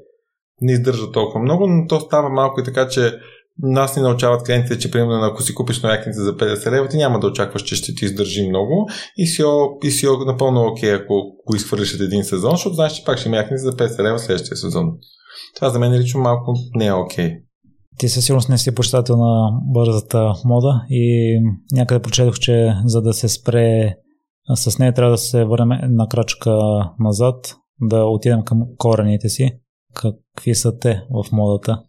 не издържат толкова много, но то става малко и така, че нас ни научават клиентите, че примерно ако си купиш новякните за 50 лева, ти няма да очакваш, че ще ти издържи много и си, и си напълно окей, ако го изхвърлиш от един сезон, защото знаеш, че пак ще има за 50 лева следващия сезон. Това за мен лично малко не е окей. Ти със сигурност не си почитател на бързата мода и някъде прочетох, че за да се спре с нея трябва да се върнем една крачка назад, да отидем към корените си. Какви са те в модата?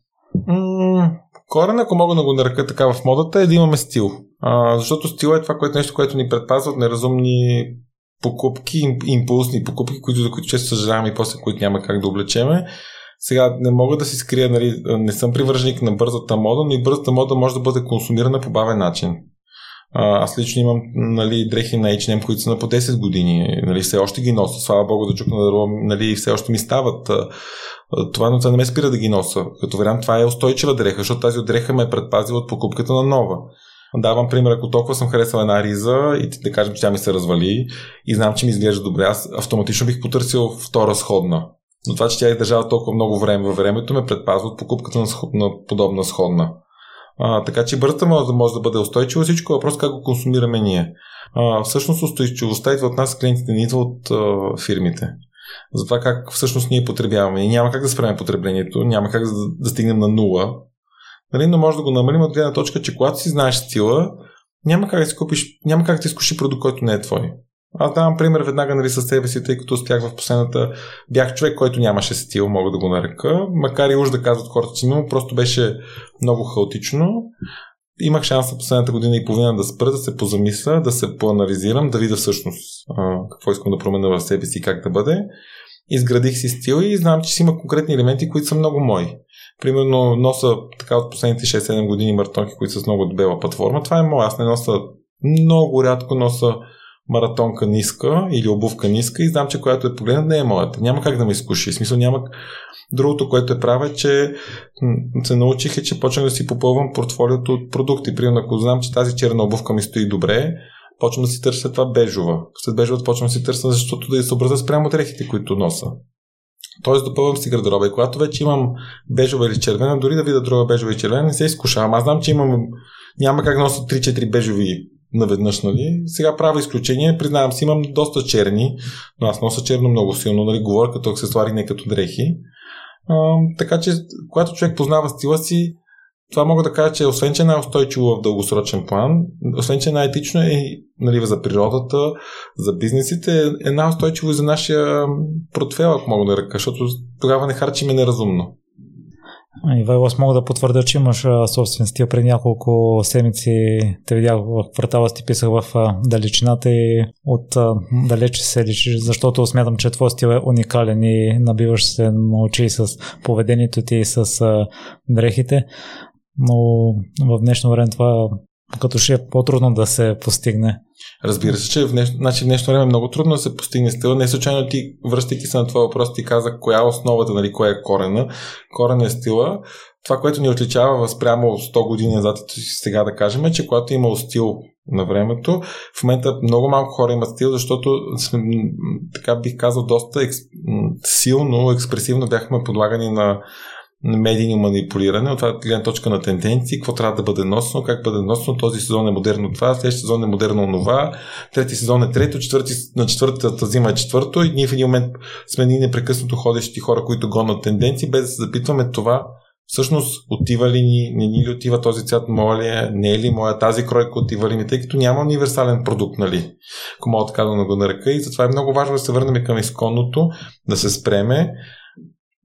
М- корен, ако мога да го нарека така в модата, е да имаме стил. А, защото стил е това, което нещо, което ни предпазва от неразумни покупки, импулсни покупки, които, за които често съжаляваме и после които няма как да облечеме. Сега не мога да си скрия, нали, не съм привърженик на бързата мода, но и бързата мода може да бъде консумирана по бавен начин. Аз лично имам нали, дрехи на H&M, които са на по 10 години. Нали, все още ги нося. Слава Богу да чукна дърво, нали, все още ми стават. Това, но това не ме спира да ги нося. Като вариант това е устойчива дреха, защото тази дреха ме е предпазила от покупката на нова. Давам пример, ако толкова съм харесал една риза и да кажем, че тя ми се развали и знам, че ми изглежда добре, аз автоматично бих потърсил втора сходна. Но това, че тя държала толкова много време във времето, ме предпазва от покупката на, на подобна сходна. А, така че бързата може да може да бъде устойчива, всичко въпрос как го консумираме ние. А, всъщност устойчивостта идва от нас, клиентите не идва от а, фирмите. За това как всъщност ние потребяваме. И няма как да спреме потреблението, няма как да, да стигнем на нула. Нали? Но може да го намалим от гледна точка, че когато си знаеш стила, няма как да си купиш, няма как да изкуши продукт, който не е твой. Аз давам пример веднага нали, със себе си, тъй като успях в последната. Бях човек, който нямаше стил, мога да го нарека. Макар и уж да казват хората, че имам, просто беше много хаотично. Имах шанс на последната година и половина да спра, да се позамисля, да се поанализирам, да видя всъщност какво искам да променя в себе си и как да бъде. Изградих си стил и знам, че си има конкретни елементи, които са много мои. Примерно носа така от последните 6-7 години мартонки, които са с много дебела платформа. Това е моя. Аз не носа много рядко носа маратонка ниска или обувка ниска и знам, че която е погледнат не е моята. Няма как да ме изкуши. В смисъл няма... Другото, което е правя, е, че се научих е, че почвам да си попълвам портфолиото от продукти. Примерно, ако знам, че тази черна обувка ми стои добре, почвам да си търся това бежова. След бежовата почвам да си търся, защото да я съобразя спрямо дрехите, които носа. Тоест допълвам си гардероба и когато вече имам бежова или червена, дори да видя друга бежова и червена, не се изкушавам. Аз знам, че имам няма как да нося 3-4 бежови наведнъж, нали. Сега правя изключение, признавам си, имам доста черни, но аз нося черно много силно, нали, говоря като аксесуари, не като дрехи. А, така че, когато човек познава стила си, това мога да кажа, че освен, че е най-устойчиво в дългосрочен план, освен, че е най-етично е нали, за природата, за бизнесите, е най-устойчиво и за нашия портфел, ако мога да ръка, защото тогава не харчиме неразумно. Ивайло, аз мога да потвърдя, че имаш собствен стил. Преди няколко седмици те видях в квартала, ти писах в далечината и от далече седиш, защото смятам, че твой стил е уникален и набиваш се на очи с поведението ти и с дрехите. Но в днешно време това като ще е по-трудно да се постигне. Разбира се, че в днешно, значи днешно време е много трудно да се постигне стила. Не случайно ти, връщайки се на това въпрос, ти каза коя е основата, нали, коя е корена. Корен е стила. Това, което ни отличава спрямо 100 години назад, сега да кажем, е, че когато е имал стил на времето, в момента много малко хора имат стил, защото така бих казал доста екс, силно, експресивно бяхме подлагани на медийно манипулиране, от това гледна точка на тенденции, какво трябва да бъде носено, как бъде носено, този сезон е модерно това, следващия сезон е модерно това, трети сезон е трето, четвърти, на четвъртата зима е четвърто и ние в един момент сме ние непрекъснато ходещи хора, които гонят тенденции, без да се запитваме това всъщност отива ли ни, не ни ли отива този цвят, моя ли е, не е ли моя, тази кройка отива ли ми, тъй като няма универсален продукт, нали, ако мога така да го нарека. И затова е много важно да се върнем към изконното, да се спреме,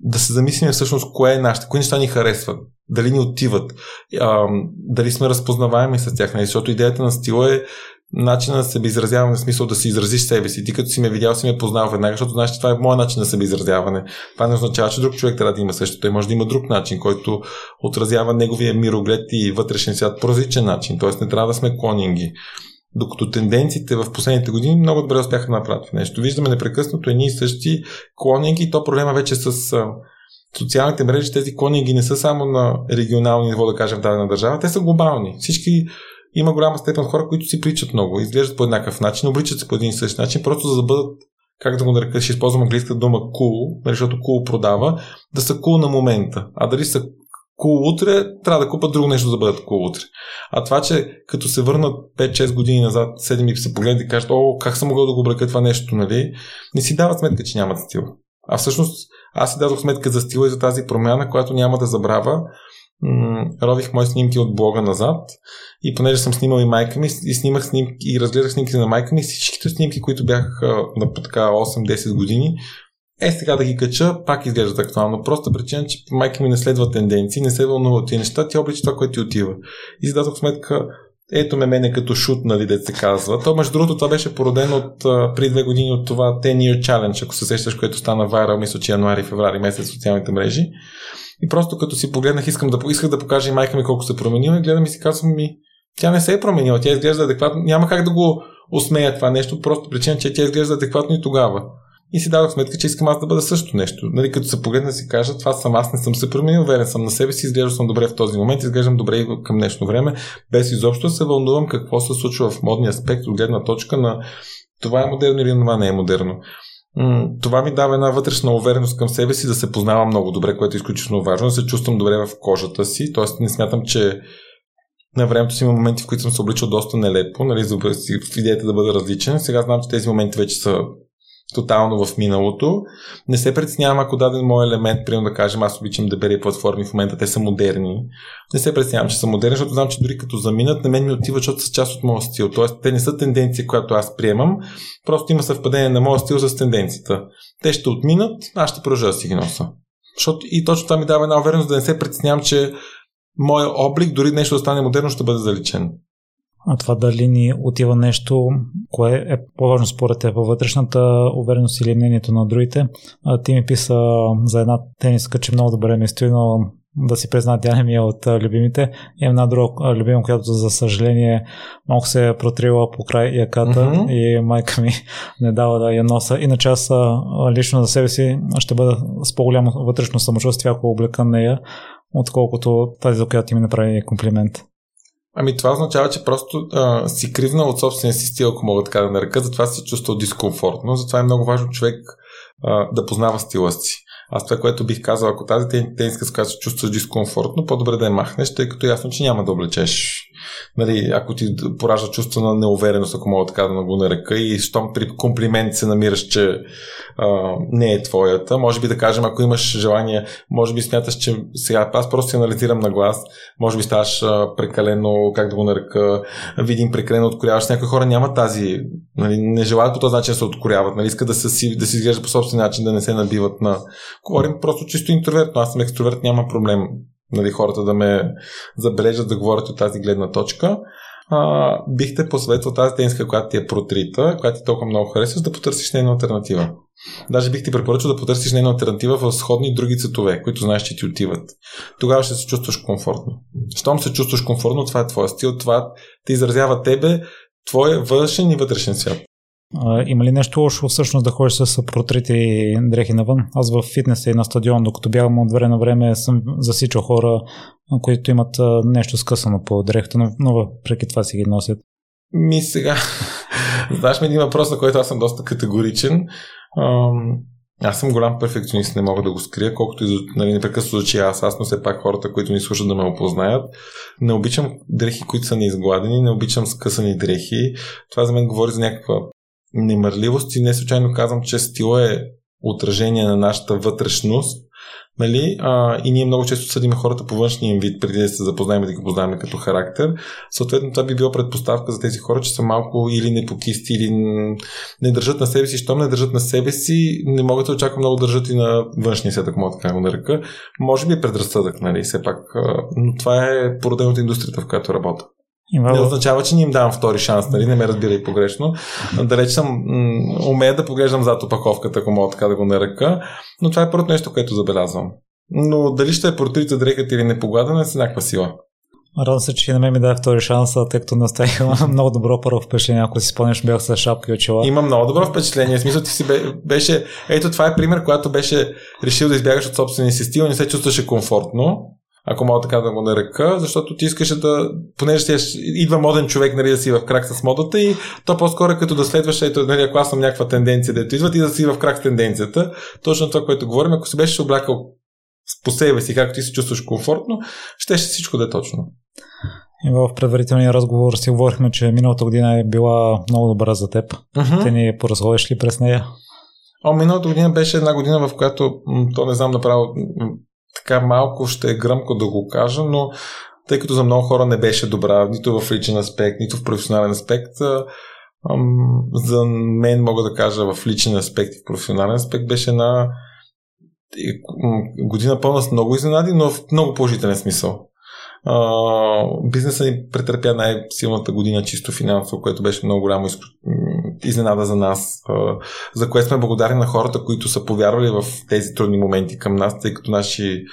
да се замислим всъщност кое е нашето, кои неща ни харесват, дали ни отиват, а, дали сме разпознаваеми с тях, нали? защото идеята на стила е начина да се изразяване, в смисъл да си изразиш себе си. Ти като си ме видял, си ме познал веднага, защото знаеш, че това е моят начин на себе изразяване. Това не означава, че друг човек трябва да има също. Той може да има друг начин, който отразява неговия мироглед и вътрешен свят по различен начин. Тоест не трябва да сме клонинги. Докато тенденциите в последните години много добре успяха да направят нещо. Виждаме непрекъснато едни и същи клонинги то проблема вече с социалните мрежи, тези клонинги не са само на регионални ниво, да кажем, в дадена държава, те са глобални. Всички има голяма степен хора, които си причат много, изглеждат по еднакъв начин, обличат се по един и същи начин, просто за да бъдат, как да го нарека, ще използвам английската дума cool, нали, защото cool продава, да са cool на момента. А дали са кул утре, трябва да купат друго нещо, да бъдат кул утре. А това, че като се върнат 5-6 години назад, 7 и се погледнат и кажат, о, как съм могъл да го облека това нещо, нали? Не си дават сметка, че нямат стил. А всъщност аз си дадох сметка за стила и за тази промяна, която няма да забравя. М- рових мои снимки от блога назад и понеже съм снимал и майка ми и снимах снимки и разгледах снимки на майка ми, всичките снимки, които бяха на така 8-10 години, е сега да ги кача, пак изглежда актуално. Просто причина, че майка ми не следва тенденции, не се вълнува от тези неща, тя облича това, което ти отива. И си сметка, ето ме мене като шут, нали, да се казва. То, между другото, това беше породено от при две години от това 10 Year Challenge, ако се сещаш, което стана вайрал, мисля, че януари, феврари месец в социалните мрежи. И просто като си погледнах, искам да, исках да покажа и майка ми колко се променила и гледам и си казвам ми, тя не се е променила, тя изглежда адекватно. Няма как да го усмея това нещо, просто причина, че тя изглежда адекватно и тогава. И си дадох сметка, че искам аз да бъда също нещо. Нали, като се погледна си кажа, това съм аз, не съм се променил, уверен съм на себе си, изглеждам съм добре в този момент, изглеждам добре и към днешно време, без изобщо се вълнувам какво се случва в модния аспект от гледна точка на това е модерно или това не е модерно. Това ми дава една вътрешна увереност към себе си да се познавам много добре, което е изключително важно, да се чувствам добре в кожата си, т.е. не смятам, че на времето си има моменти, в които съм се обличал доста нелепо, нали, за идеята да бъда различен. Сега знам, че тези моменти вече са тотално в миналото. Не се притеснявам, ако даден мой елемент, примерно да кажем, аз обичам да платформи в момента, те са модерни. Не се притеснявам, че са модерни, защото знам, че дори като заминат, на мен ми отива, защото са част от моя стил. Тоест, те не са тенденции, която аз приемам, просто има съвпадение на моя стил с тенденцията. Те ще отминат, аз ще продължа да си ги носа. Защото и точно това ми дава една увереност да не се притеснявам, че моя облик, дори нещо да стане модерно, ще бъде заличен. А това дали ни отива нещо, кое е по-важно според теб, вътрешната увереност или мнението на другите. А, ти ми писа за една тениска, че много добре ми стои, но да си призна, тя не ми е от любимите. Имам една друга любима, която за съжаление малко се е протрила по край яката mm-hmm. и майка ми не дава да я носа. Иначе аз лично за себе си ще бъда с по-голямо вътрешно самочувствие, ако облека нея, отколкото тази, за която ти ми направи комплимент. Ами това означава, че просто а, си кривнал от собствения си стил, ако мога така да нарека, затова си чувствал дискомфортно. Затова е много важно човек а, да познава стила си. Аз това, което бих казал, ако тази тениска, с която се чувстваш дискомфортно, по-добре да я махнеш, тъй като е ясно, че няма да облечеш нали, ако ти поражда чувство на неувереност, ако мога така да го нарека, и щом при комплимент се намираш, че а, не е твоята, може би да кажем, ако имаш желание, може би смяташ, че сега аз просто си анализирам на глас, може би ставаш а, прекалено, как да го нарека, видим прекалено откоряваш. Някои хора нямат тази, нали, не желаят по този начин да се откоряват, нали, искат да се, да се изглежда по собствен начин, да не се набиват на... Говорим просто чисто интровертно, аз съм екстроверт, няма проблем нали, хората да ме забележат да говорят от тази гледна точка, а, бихте посъветвал тази тениска, която ти е протрита, която ти толкова много харесваш, да потърсиш нейна альтернатива. Даже бих ти препоръчал да потърсиш нейна альтернатива в сходни други цветове, които знаеш, че ти отиват. Тогава ще се чувстваш комфортно. Щом се чувстваш комфортно, това е твоя стил, това те изразява тебе, твоя външен и вътрешен свят. Има ли нещо лошо всъщност да ходиш с протрити дрехи навън? Аз в фитнеса и на стадион, докато бягам от време на време, съм засичал хора, които имат нещо скъсано по дрехата, но, но въпреки това си ги носят. Ми сега, знаеш ми един въпрос, на който аз съм доста категоричен. Аз съм голям перфекционист, не мога да го скрия, колкото и нали, непрекъснато звучи аз, аз, но все пак хората, които ни слушат да ме опознаят. Не обичам дрехи, които са неизгладени, не обичам скъсани дрехи. Това за мен говори за някаква немърливост и не случайно казвам, че стила е отражение на нашата вътрешност. Нали? А, и ние много често съдим хората по външния им вид, преди да се запознаем и да ги познаем като характер. Съответно, това би било предпоставка за тези хора, че са малко или непокисти, или не държат на себе си. Щом не държат на себе си, не могат да очакват много държат и на външния свят, ако мога така го нарека. Може би е предразсъдък, нали? Все пак. Но това е породено от индустрията, в която работя. Има... Не означава, че ни им давам втори шанс, нали? Не ме разбирай погрешно. Далеч съм, м- умея да поглеждам зад опаковката, ако мога така да го нарека, но това е първото нещо, което забелязвам. Но дали ще е портрица дрехата или непогладена, е с някаква сила. Радвам се, че на мен ми даде втори шанс, тъй като не оставих много добро първо впечатление. Ако си спомняш, бях с шапка и очила. Има много добро впечатление. В смисъл ти си беше... Ето това е пример, когато беше решил да избягаш от собствения си стил не се чувстваше комфортно ако мога така да го нарека, защото ти искаше да, понеже си идва моден човек, нали, да си в крак с модата и то по-скоро е като да следваш, ето, нали, ако аз съм някаква тенденция, да идва и да си в крак с тенденцията. Точно това, което говорим, ако си беше облякал по себе си, както ти се чувстваш комфортно, ще ще всичко да е точно. И в предварителния разговор си говорихме, че миналата година е била много добра за теб. Uh-huh. Те ни поразходиш ли през нея? О, миналата година беше една година, в която, то не знам направо, така малко ще е гръмко да го кажа, но тъй като за много хора не беше добра, нито в личен аспект, нито в професионален аспект, за мен мога да кажа в личен аспект и в професионален аспект беше на година пълна с много изненади, но в много положителен смисъл. Бизнеса ни претърпя най-силната година чисто финансово, което беше много голямо изненада за нас, за което сме благодарни на хората, които са повярвали в тези трудни моменти към нас, тъй като наши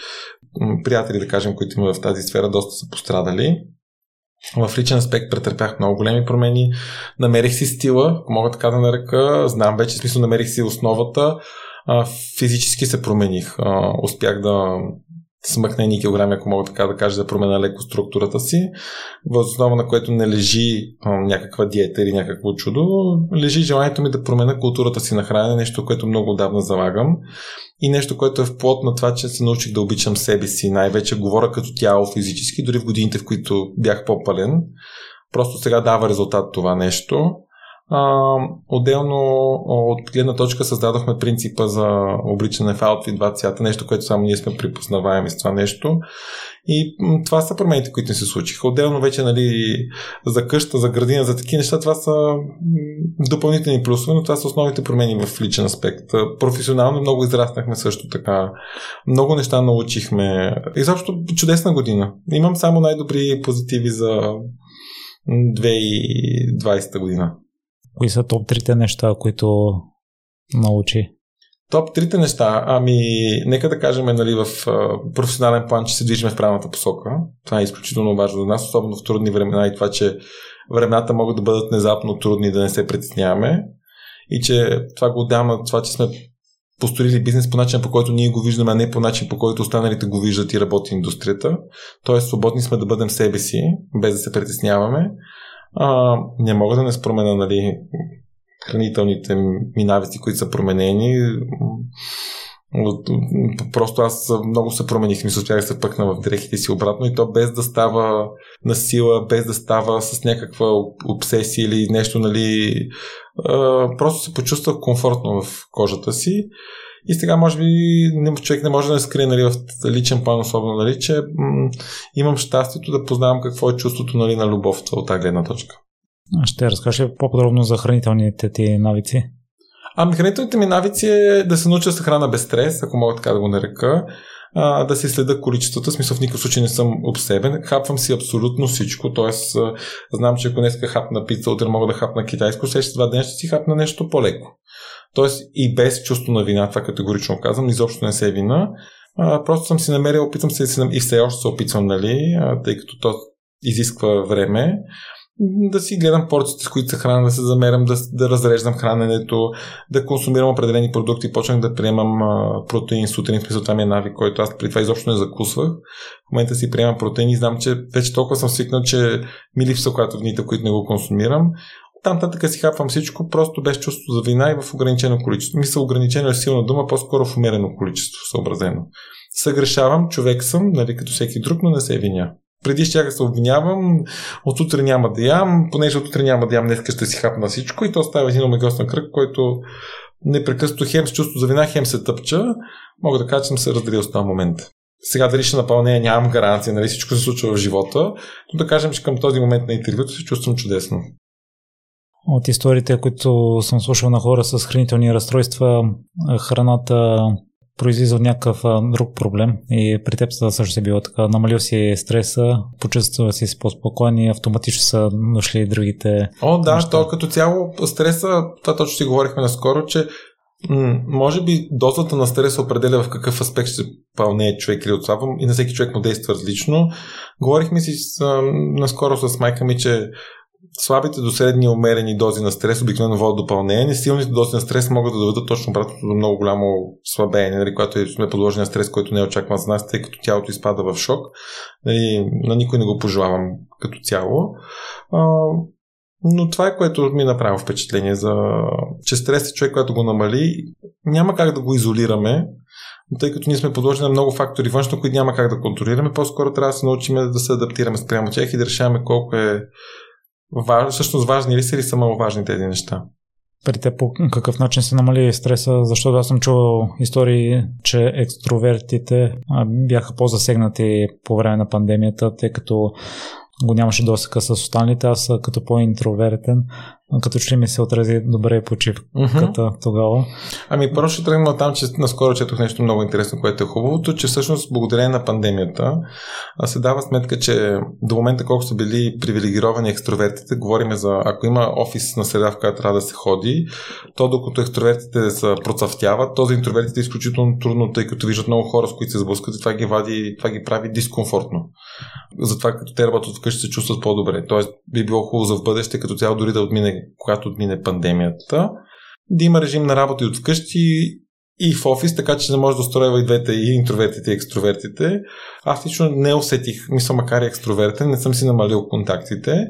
приятели, да кажем, които има в тази сфера, доста са пострадали. В личен аспект претърпях много големи промени. Намерих си стила, мога така да нарека. Знам вече, в смисъл намерих си основата. Физически се промених. Успях да смъкна едни килограми, ако мога така да кажа, да променя леко структурата си, въз основа на което не лежи а, някаква диета или някакво чудо, лежи желанието ми да променя културата си на хранене, нещо, което много отдавна залагам и нещо, което е в плод на това, че се научих да обичам себе си, най-вече говоря като тяло физически, дори в годините, в които бях по-пален. Просто сега дава резултат това нещо. А, отделно от гледна точка създадохме принципа за обличане в аутфит два цвята, нещо, което само ние сме припознаваеми с това нещо. И това са промените, които не се случиха. Отделно вече нали, за къща, за градина, за такива неща, това са допълнителни плюсове, но това са основните промени в личен аспект. Професионално много израснахме също така. Много неща научихме. Изобщо чудесна година. Имам само най-добри позитиви за 2020 година. Кои са топ трите неща, които научи? Топ трите неща, ами нека да кажем нали, в професионален план, че се движим в правилната посока. Това е изключително важно за нас, особено в трудни времена и това, че времената могат да бъдат внезапно трудни, да не се притесняваме. И че това го отдавам това, че сме построили бизнес по начин, по който ние го виждаме, а не по начин, по който останалите го виждат и работи индустрията. Тоест, свободни сме да бъдем себе си, без да се притесняваме. А, не мога да не спомена нали, хранителните ми навици, които са променени. Просто аз много се промених, мисля, успях да се пъкна в дрехите си обратно и то без да става на сила, без да става с някаква обсесия или нещо, нали. Просто се почувствах комфортно в кожата си. И сега, може би, човек не може да не скрие нали, в личен план, особено, нали, че м- имам щастието да познавам какво е чувството нали, на любов от тази гледна точка. Ще разкажеш по-подробно за хранителните ти навици? Ами хранителните ми навици е да се науча да се храна без стрес, ако мога така да го нарека, а, да си следа количествата, смисъл в никакъв случай не съм обсебен, хапвам си абсолютно всичко, т.е. знам, че ако днеска хапна пица, утре мога да хапна китайско, следващите два дни ще си хапна нещо по-леко. Тоест и без чувство на вина, това категорично казвам, изобщо не се е вина. А, просто съм си намерил, опитвам се и все още се опитвам, нали, а, тъй като то изисква време да си гледам порциите, с които се храня, да се замерям, да, да разреждам храненето, да консумирам определени продукти. Почнах да приемам а, протеин сутрин, в смисъл това ми е навик, който аз при това изобщо не закусвах. В момента си приемам протеин и знам, че вече толкова съм свикнал, че ми липсва когато в дните, които не го консумирам. Там нататък си хапвам всичко, просто без чувство за вина и в ограничено количество. Мисля, ограничено е силна дума, по-скоро в умерено количество, съобразено. Съгрешавам, човек съм, нали, като всеки друг, но не се виня преди ще се обвинявам, от утре няма да ям, понеже от няма да ям, днес ще си хапна всичко и то става един омегосен кръг, който непрекъснато хем с чувство за вина, хем се тъпча. Мога да кажа, че съм се разделил с този момент. Сега дали ще напълня, нямам гаранция, нали всичко се случва в живота, но да кажем, че към този момент на интервюто се чувствам чудесно. От историите, които съм слушал на хора с хранителни разстройства, храната произлиза от някакъв друг проблем и при теб също се било така. Намалил си стреса, почувства си по-спокоен и автоматично са дошли другите. О, да, неща. то като цяло стреса, това точно си говорихме наскоро, че м- може би дозата на стрес определя в какъв аспект ще пълне човек или отслабвам и на всеки човек му действа различно. Говорихме си с, наскоро с майка ми, че слабите до средни умерени дози на стрес обикновено водят допълнение. Силните дози на стрес могат да доведат точно обратното до много голямо слабение, нали, когато е, сме подложени на стрес, който не е очакван за нас, тъй като тялото изпада в шок. Нали, на никой не го пожелавам като цяло. А, но това е което ми направи впечатление, за, че стрес е човек, който го намали, няма как да го изолираме, тъй като ние сме подложени на много фактори външно, които няма как да контролираме, по-скоро трябва да се научим да се адаптираме спрямо тях и да решаваме колко е Важ, всъщност важни ли са или са маловажни тези неща? При те по какъв начин се намали стреса, защото аз съм чувал истории, че екстровертите бяха по-засегнати по време на пандемията, тъй като го нямаше досека с останалите, аз като по-интровертен като че ми се отрази добре почивката mm-hmm. тогава. Ами първо ще тръгна там, че наскоро четох нещо много интересно, което е хубавото, че всъщност благодарение на пандемията се дава сметка, че до момента колко са били привилегировани екстровертите, говориме за ако има офис на среда, в която трябва да се ходи, то докато екстровертите са процъфтяват, то за интровертите е изключително трудно, тъй като виждат много хора, с които се сблъскат и това ги, вади, това ги прави дискомфортно. Затова като те работят вкъщи се чувстват по-добре. Тоест би било хубаво за в бъдеще, като цяло дори да отмине, когато отмине пандемията, да има режим на работа и от вкъщи и в офис, така че да може да устроява и двете, и интровертите, и екстровертите. Аз лично не усетих, мисля, макар и екстровертен, не съм си намалил контактите.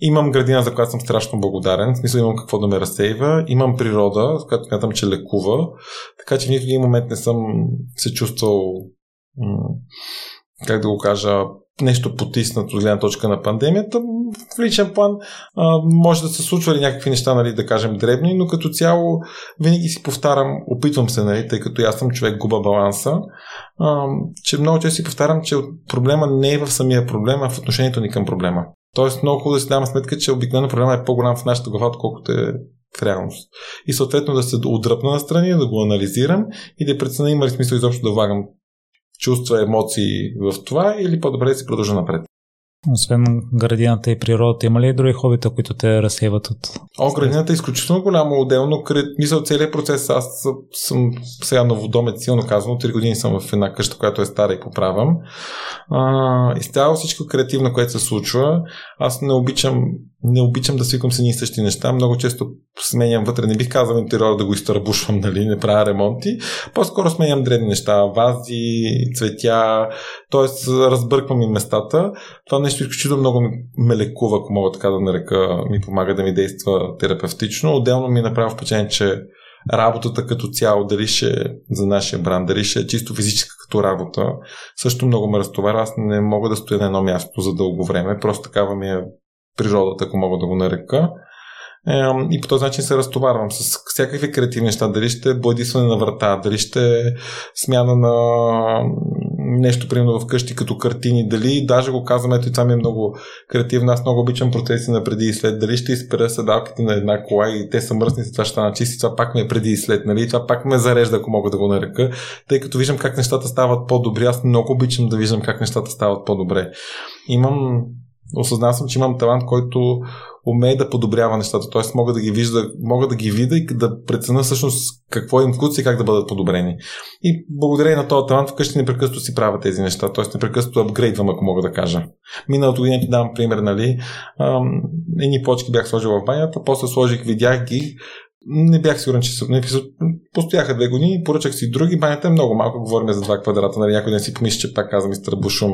Имам градина, за която съм страшно благодарен, в смисъл имам какво да ме разсейва, имам природа, с която смятам, че лекува, така че в нито един момент не съм се чувствал как да го кажа, нещо потиснато от гледна точка на пандемията. В личен план а, може да се случвали някакви неща, нали, да кажем дребни, но като цяло винаги си повтарям, опитвам се, нали, тъй като аз съм човек, губа баланса, а, че много често си повтарям, че проблема не е в самия проблем, а в отношението ни към проблема. Тоест много хубаво да си давам сметка, че обикновено проблема е по-голям в нашата глава, отколкото е в реалност. И съответно да се отдръпна на страни, да го анализирам и да преценя има ли смисъл изобщо да влагам чувства, емоции в това или по-добре да си продължа напред. Освен градината и природата, има ли други хобита, които те разсейват от... О, градината е изключително голямо отделно. Мисля, целият процес, аз съм сега новодомец, силно казвам, 3 години съм в една къща, която е стара и поправям. А, изцяло всичко креативно, което се случва. Аз не обичам не обичам да свикам с едни и същи неща. Много често сменям вътре. Не бих казал интериора да го изтърбушвам, нали, не правя ремонти. По-скоро сменям древни неща. Вази, цветя, т.е. разбърквам и местата. Това нещо изключително много ме лекува, ако мога така да нарека, ми помага да ми действа терапевтично. Отделно ми направи впечатление, че работата като цяло, дали ще е за нашия бранд, дали ще е чисто физическа като работа, също много ме разтоваря. Аз не мога да стоя на едно място за дълго време. Просто такава ми е природата, ако мога да го нарека. И по този начин се разтоварвам с всякакви креативни неща. Дали ще е бладисване на врата, дали ще смяна на нещо, примерно вкъщи като картини, дали даже го казвам, ето и това ми е много креативно. Аз много обичам процеси на преди и след. Дали ще изпера седалките на една кола и те са мръсни, това ще стана чисти, това пак ме е преди и след. Нали? Това пак ме зарежда, ако мога да го нарека, тъй като виждам как нещата стават по-добри. Аз много обичам да виждам как нещата стават по-добре. Имам осъзнал съм, че имам талант, който умее да подобрява нещата. Т.е. мога да ги вижда, мога да ги видя и да преценя всъщност какво им вкус и как да бъдат подобрени. И благодарение на този талант вкъщи непрекъснато си правя тези неща, т.е. непрекъснато апгрейдвам, ако мога да кажа. Миналото година ти давам пример, нали? едни почки бях сложил в банята, после сложих, видях ги, не бях сигурен, че са. Постояха две години, поръчах си други. Банята е много малко, говорим за два квадрата. Нали? Някой ден си помисли, че пак казвам мистер Бушум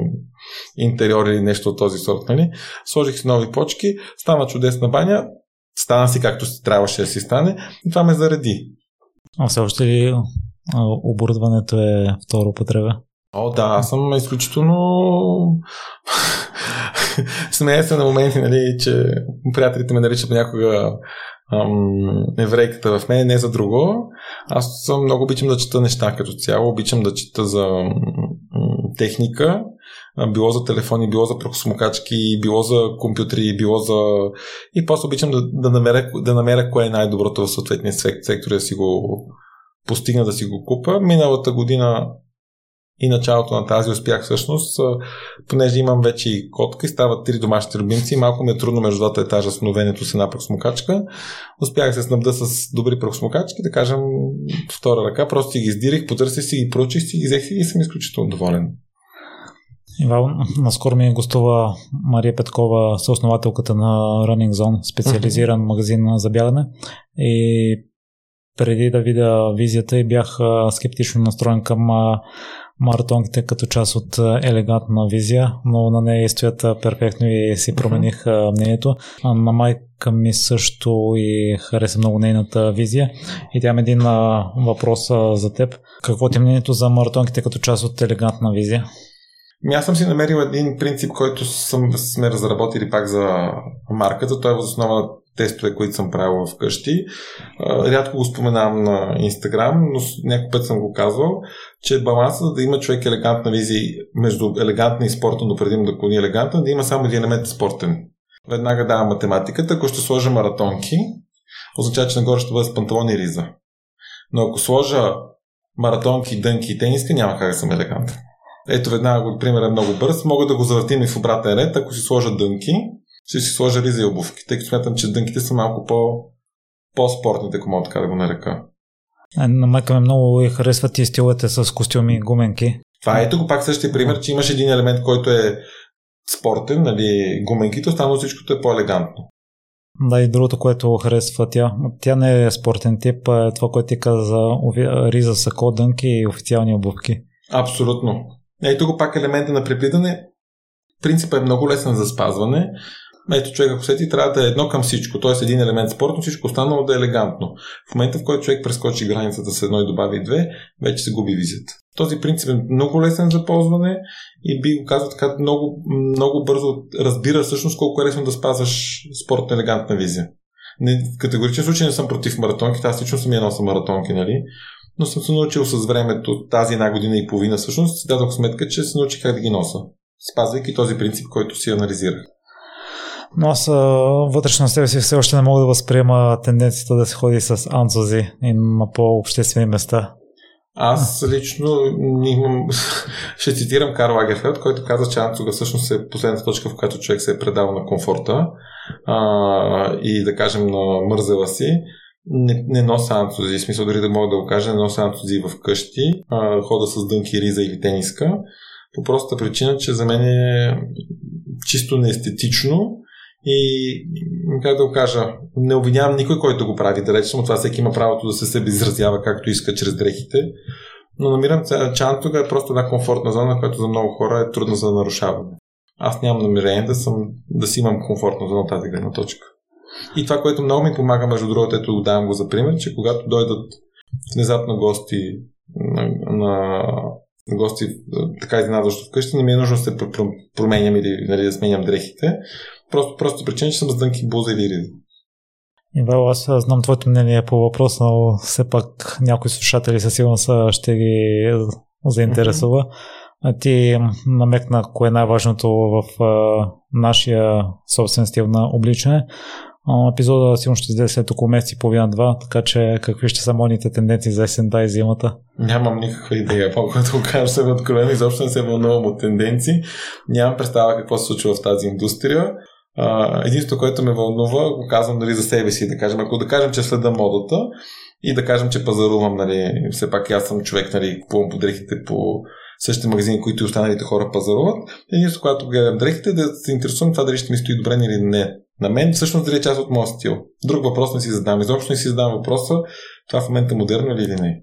интериор или нещо от този сорт. Нали? Сложих си нови почки, стана чудесна баня, стана си както трябваше да си стане и това ме зареди. А все още ли оборудването е второ употреба? О, да, аз съм изключително смея се на моменти, нали, че приятелите ме наричат някога ам, еврейката в мен, не за друго. Аз съм много обичам да чета неща като цяло, обичам да чета за техника, било за телефони, било за прокосмокачки, било за компютри, било за... И после обичам да, да, намеря, да намеря кое е най-доброто в съответния сектор, да си го постигна да си го купа. Миналата година и началото на тази успях всъщност, понеже имам вече и котка и стават три домашни любимци, малко ми е трудно между двата етажа с новенето с една пръхсмокачка. Успях се снабда с добри пръхсмокачки, да кажем втора ръка, просто си ги издирих, потърсих си ги, проучих си ги, взех си и съм изключително доволен. Ивал, наскоро ми е гостува Мария Петкова, съоснователката на Running Zone, специализиран uh-huh. магазин за бягане. И преди да видя визията и бях скептично настроен към маратонките като част от елегантна визия, но на нея стоят перфектно и си промених uh-huh. мнението. На майка ми също и хареса много нейната визия. И тя има един въпрос за теб. Какво ти е мнението за маратонките като част от елегантна визия? Ми аз съм си намерил един принцип, който съм, сме разработили пак за марката. Той е въз основа на тестове, които съм правил вкъщи. Рядко го споменавам на Инстаграм, но някой път съм го казвал, че балансът да има човек елегантна визия между елегантна и спортна, но предимно да клони елегантна, да има само един елемент спортен. Веднага давам математиката. Ако ще сложа маратонки, означава, че нагоре ще бъде с панталони и риза. Но ако сложа маратонки, дънки и тениска, няма как да съм елегантен. Ето веднага го пример е много бърз. Мога да го завъртим и в обратен ред. Ако си сложа дънки, ще си сложа риза и обувки, тъй като смятам, че дънките са малко по, по-спортните, ако мога така да го нарека. На майка ми много и харесват и стиловете с костюми и гуменки. Това е тук пак същия пример, че имаш един елемент, който е спортен, нали, гуменките, останало всичкото е по-елегантно. Да, и другото, което харесва тя. Тя не е спортен тип, е това, което ти каза за риза, сако, дънки и официални обувки. Абсолютно. И тук пак елемента на преплитане. Принципът е много лесен за спазване. Ето човек, ако сети, трябва да е едно към всичко. Т.е. един елемент спортно, всичко останало да е елегантно. В момента, в който човек прескочи границата с едно и добави две, вече се губи визията. Този принцип е много лесен за ползване и би го казал така много, много бързо разбира всъщност колко е лесно да спазваш спортна елегантна визия. Не, в категоричен случай не съм против маратонките, аз лично съм я нося маратонки, нали? Но съм се научил с времето, тази една година и половина всъщност, си дадох сметка, че се научих как да ги нося, спазвайки този принцип, който си анализирах. Но аз вътрешно себе си все още не мога да възприема тенденцията да се ходи с анцузи и на по-обществени места. Аз лично имам, ще цитирам Карл Агерфелд, който каза, че анцуга всъщност е последната точка, в която човек се е предал на комфорта а, и да кажем на мързела си. Не, не нося анцузи, в смисъл дори да мога да го кажа, не нося анцузи в къщи, а, хода с дънки, риза или тениска, по простата причина, че за мен е чисто неестетично и, как да го кажа, не обвинявам никой, който го прави. Далеч от това всеки има правото да се себе изразява както иска чрез дрехите. Но намирам, че антуга е просто една комфортна зона, която за много хора е трудна за нарушаване. Аз нямам намерение да, съм, да си имам комфортна зона тази гледна точка. И това, което много ми помага, между другото, ето давам го за пример, че когато дойдат внезапно гости на, на гости така изненадващо вкъщи, не ми е нужно да се променям или нали, да сменям дрехите. Просто, просто причина, че съм с дънки буза или риди. Ивайло, аз знам твоето мнение по въпроса, но все пак някои слушатели със сигурност ще ги заинтересува. Mm-hmm. Ти намекна кое е най-важното в а, нашия собствен стил на обличане. Епизода сигурно ще излезе след около месец и половина-два, така че какви ще са модните тенденции за есента и зимата? Нямам никаква идея, го кажа съм откровен, изобщо не се вълнувам от тенденции. Нямам представа какво се случва в тази индустрия. Единството, което ме вълнува, го казвам нали, за себе си, да кажем, ако да кажем, че следа модата и да кажем, че пазарувам, нали, все пак аз съм човек, нали, купувам по дрехите по същите магазини, които и останалите хора пазаруват. Единството, когато гледам дрехите, да се интересувам това дали ще ми стои добре или не на мен всъщност дали е част от моят стил. Друг въпрос не си задам. Изобщо не си задам въпроса, това в момента модерно ли или не.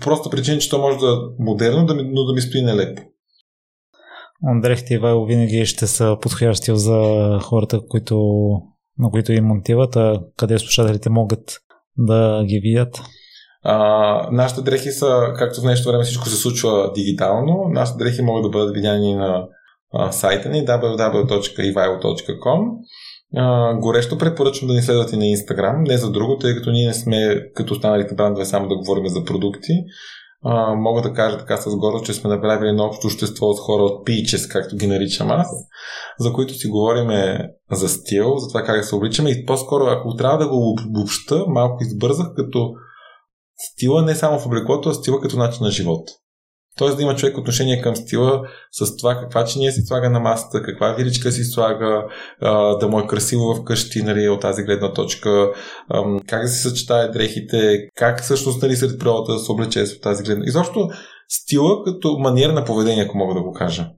Просто причина, че то може да е модерно, но да ми стои нелепо. Дрехите и Вайло винаги ще са подходящи за хората, които, на които им монтиват, а къде слушателите могат да ги видят. А, нашите дрехи са, както в днешно време всичко се случва дигитално, нашите дрехи могат да бъдат видяни на а, сайта ни www.ivailo.com а, горещо препоръчвам да ни следвате на Инстаграм, не за друго, тъй като ние не сме като останалите брандове само да говорим за продукти. А, мога да кажа така с гордост, че сме направили едно общо общество от хора от пичес, както ги наричам аз, за които си говорим за стил, за това как да се обличаме и по-скоро, ако трябва да го обобща, малко избързах, като стила не само в облеклото, а стила като начин на живот. Тоест да има човек отношение към стила с това каква чиния си слага на масата, каква виричка си слага, да му е красиво вкъщи нали, от тази гледна точка, как да се съчетае дрехите, как всъщност нали, сред природата да се облече от тази гледна. Изобщо стила като маниер на поведение, ако мога да го кажа.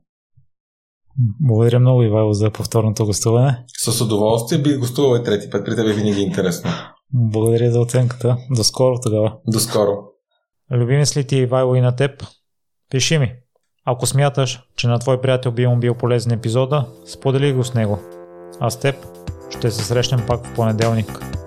Благодаря много, Ивайло, за повторното гостуване. С удоволствие бих гостувал и трети път. При тебе винаги е интересно. Благодаря за оценката. До скоро тогава. До скоро. Любими ли ти Ивайло и на теб? Пиши ми. Ако смяташ, че на твой приятел би му бил полезен епизода, сподели го с него. А с теб ще се срещнем пак в понеделник.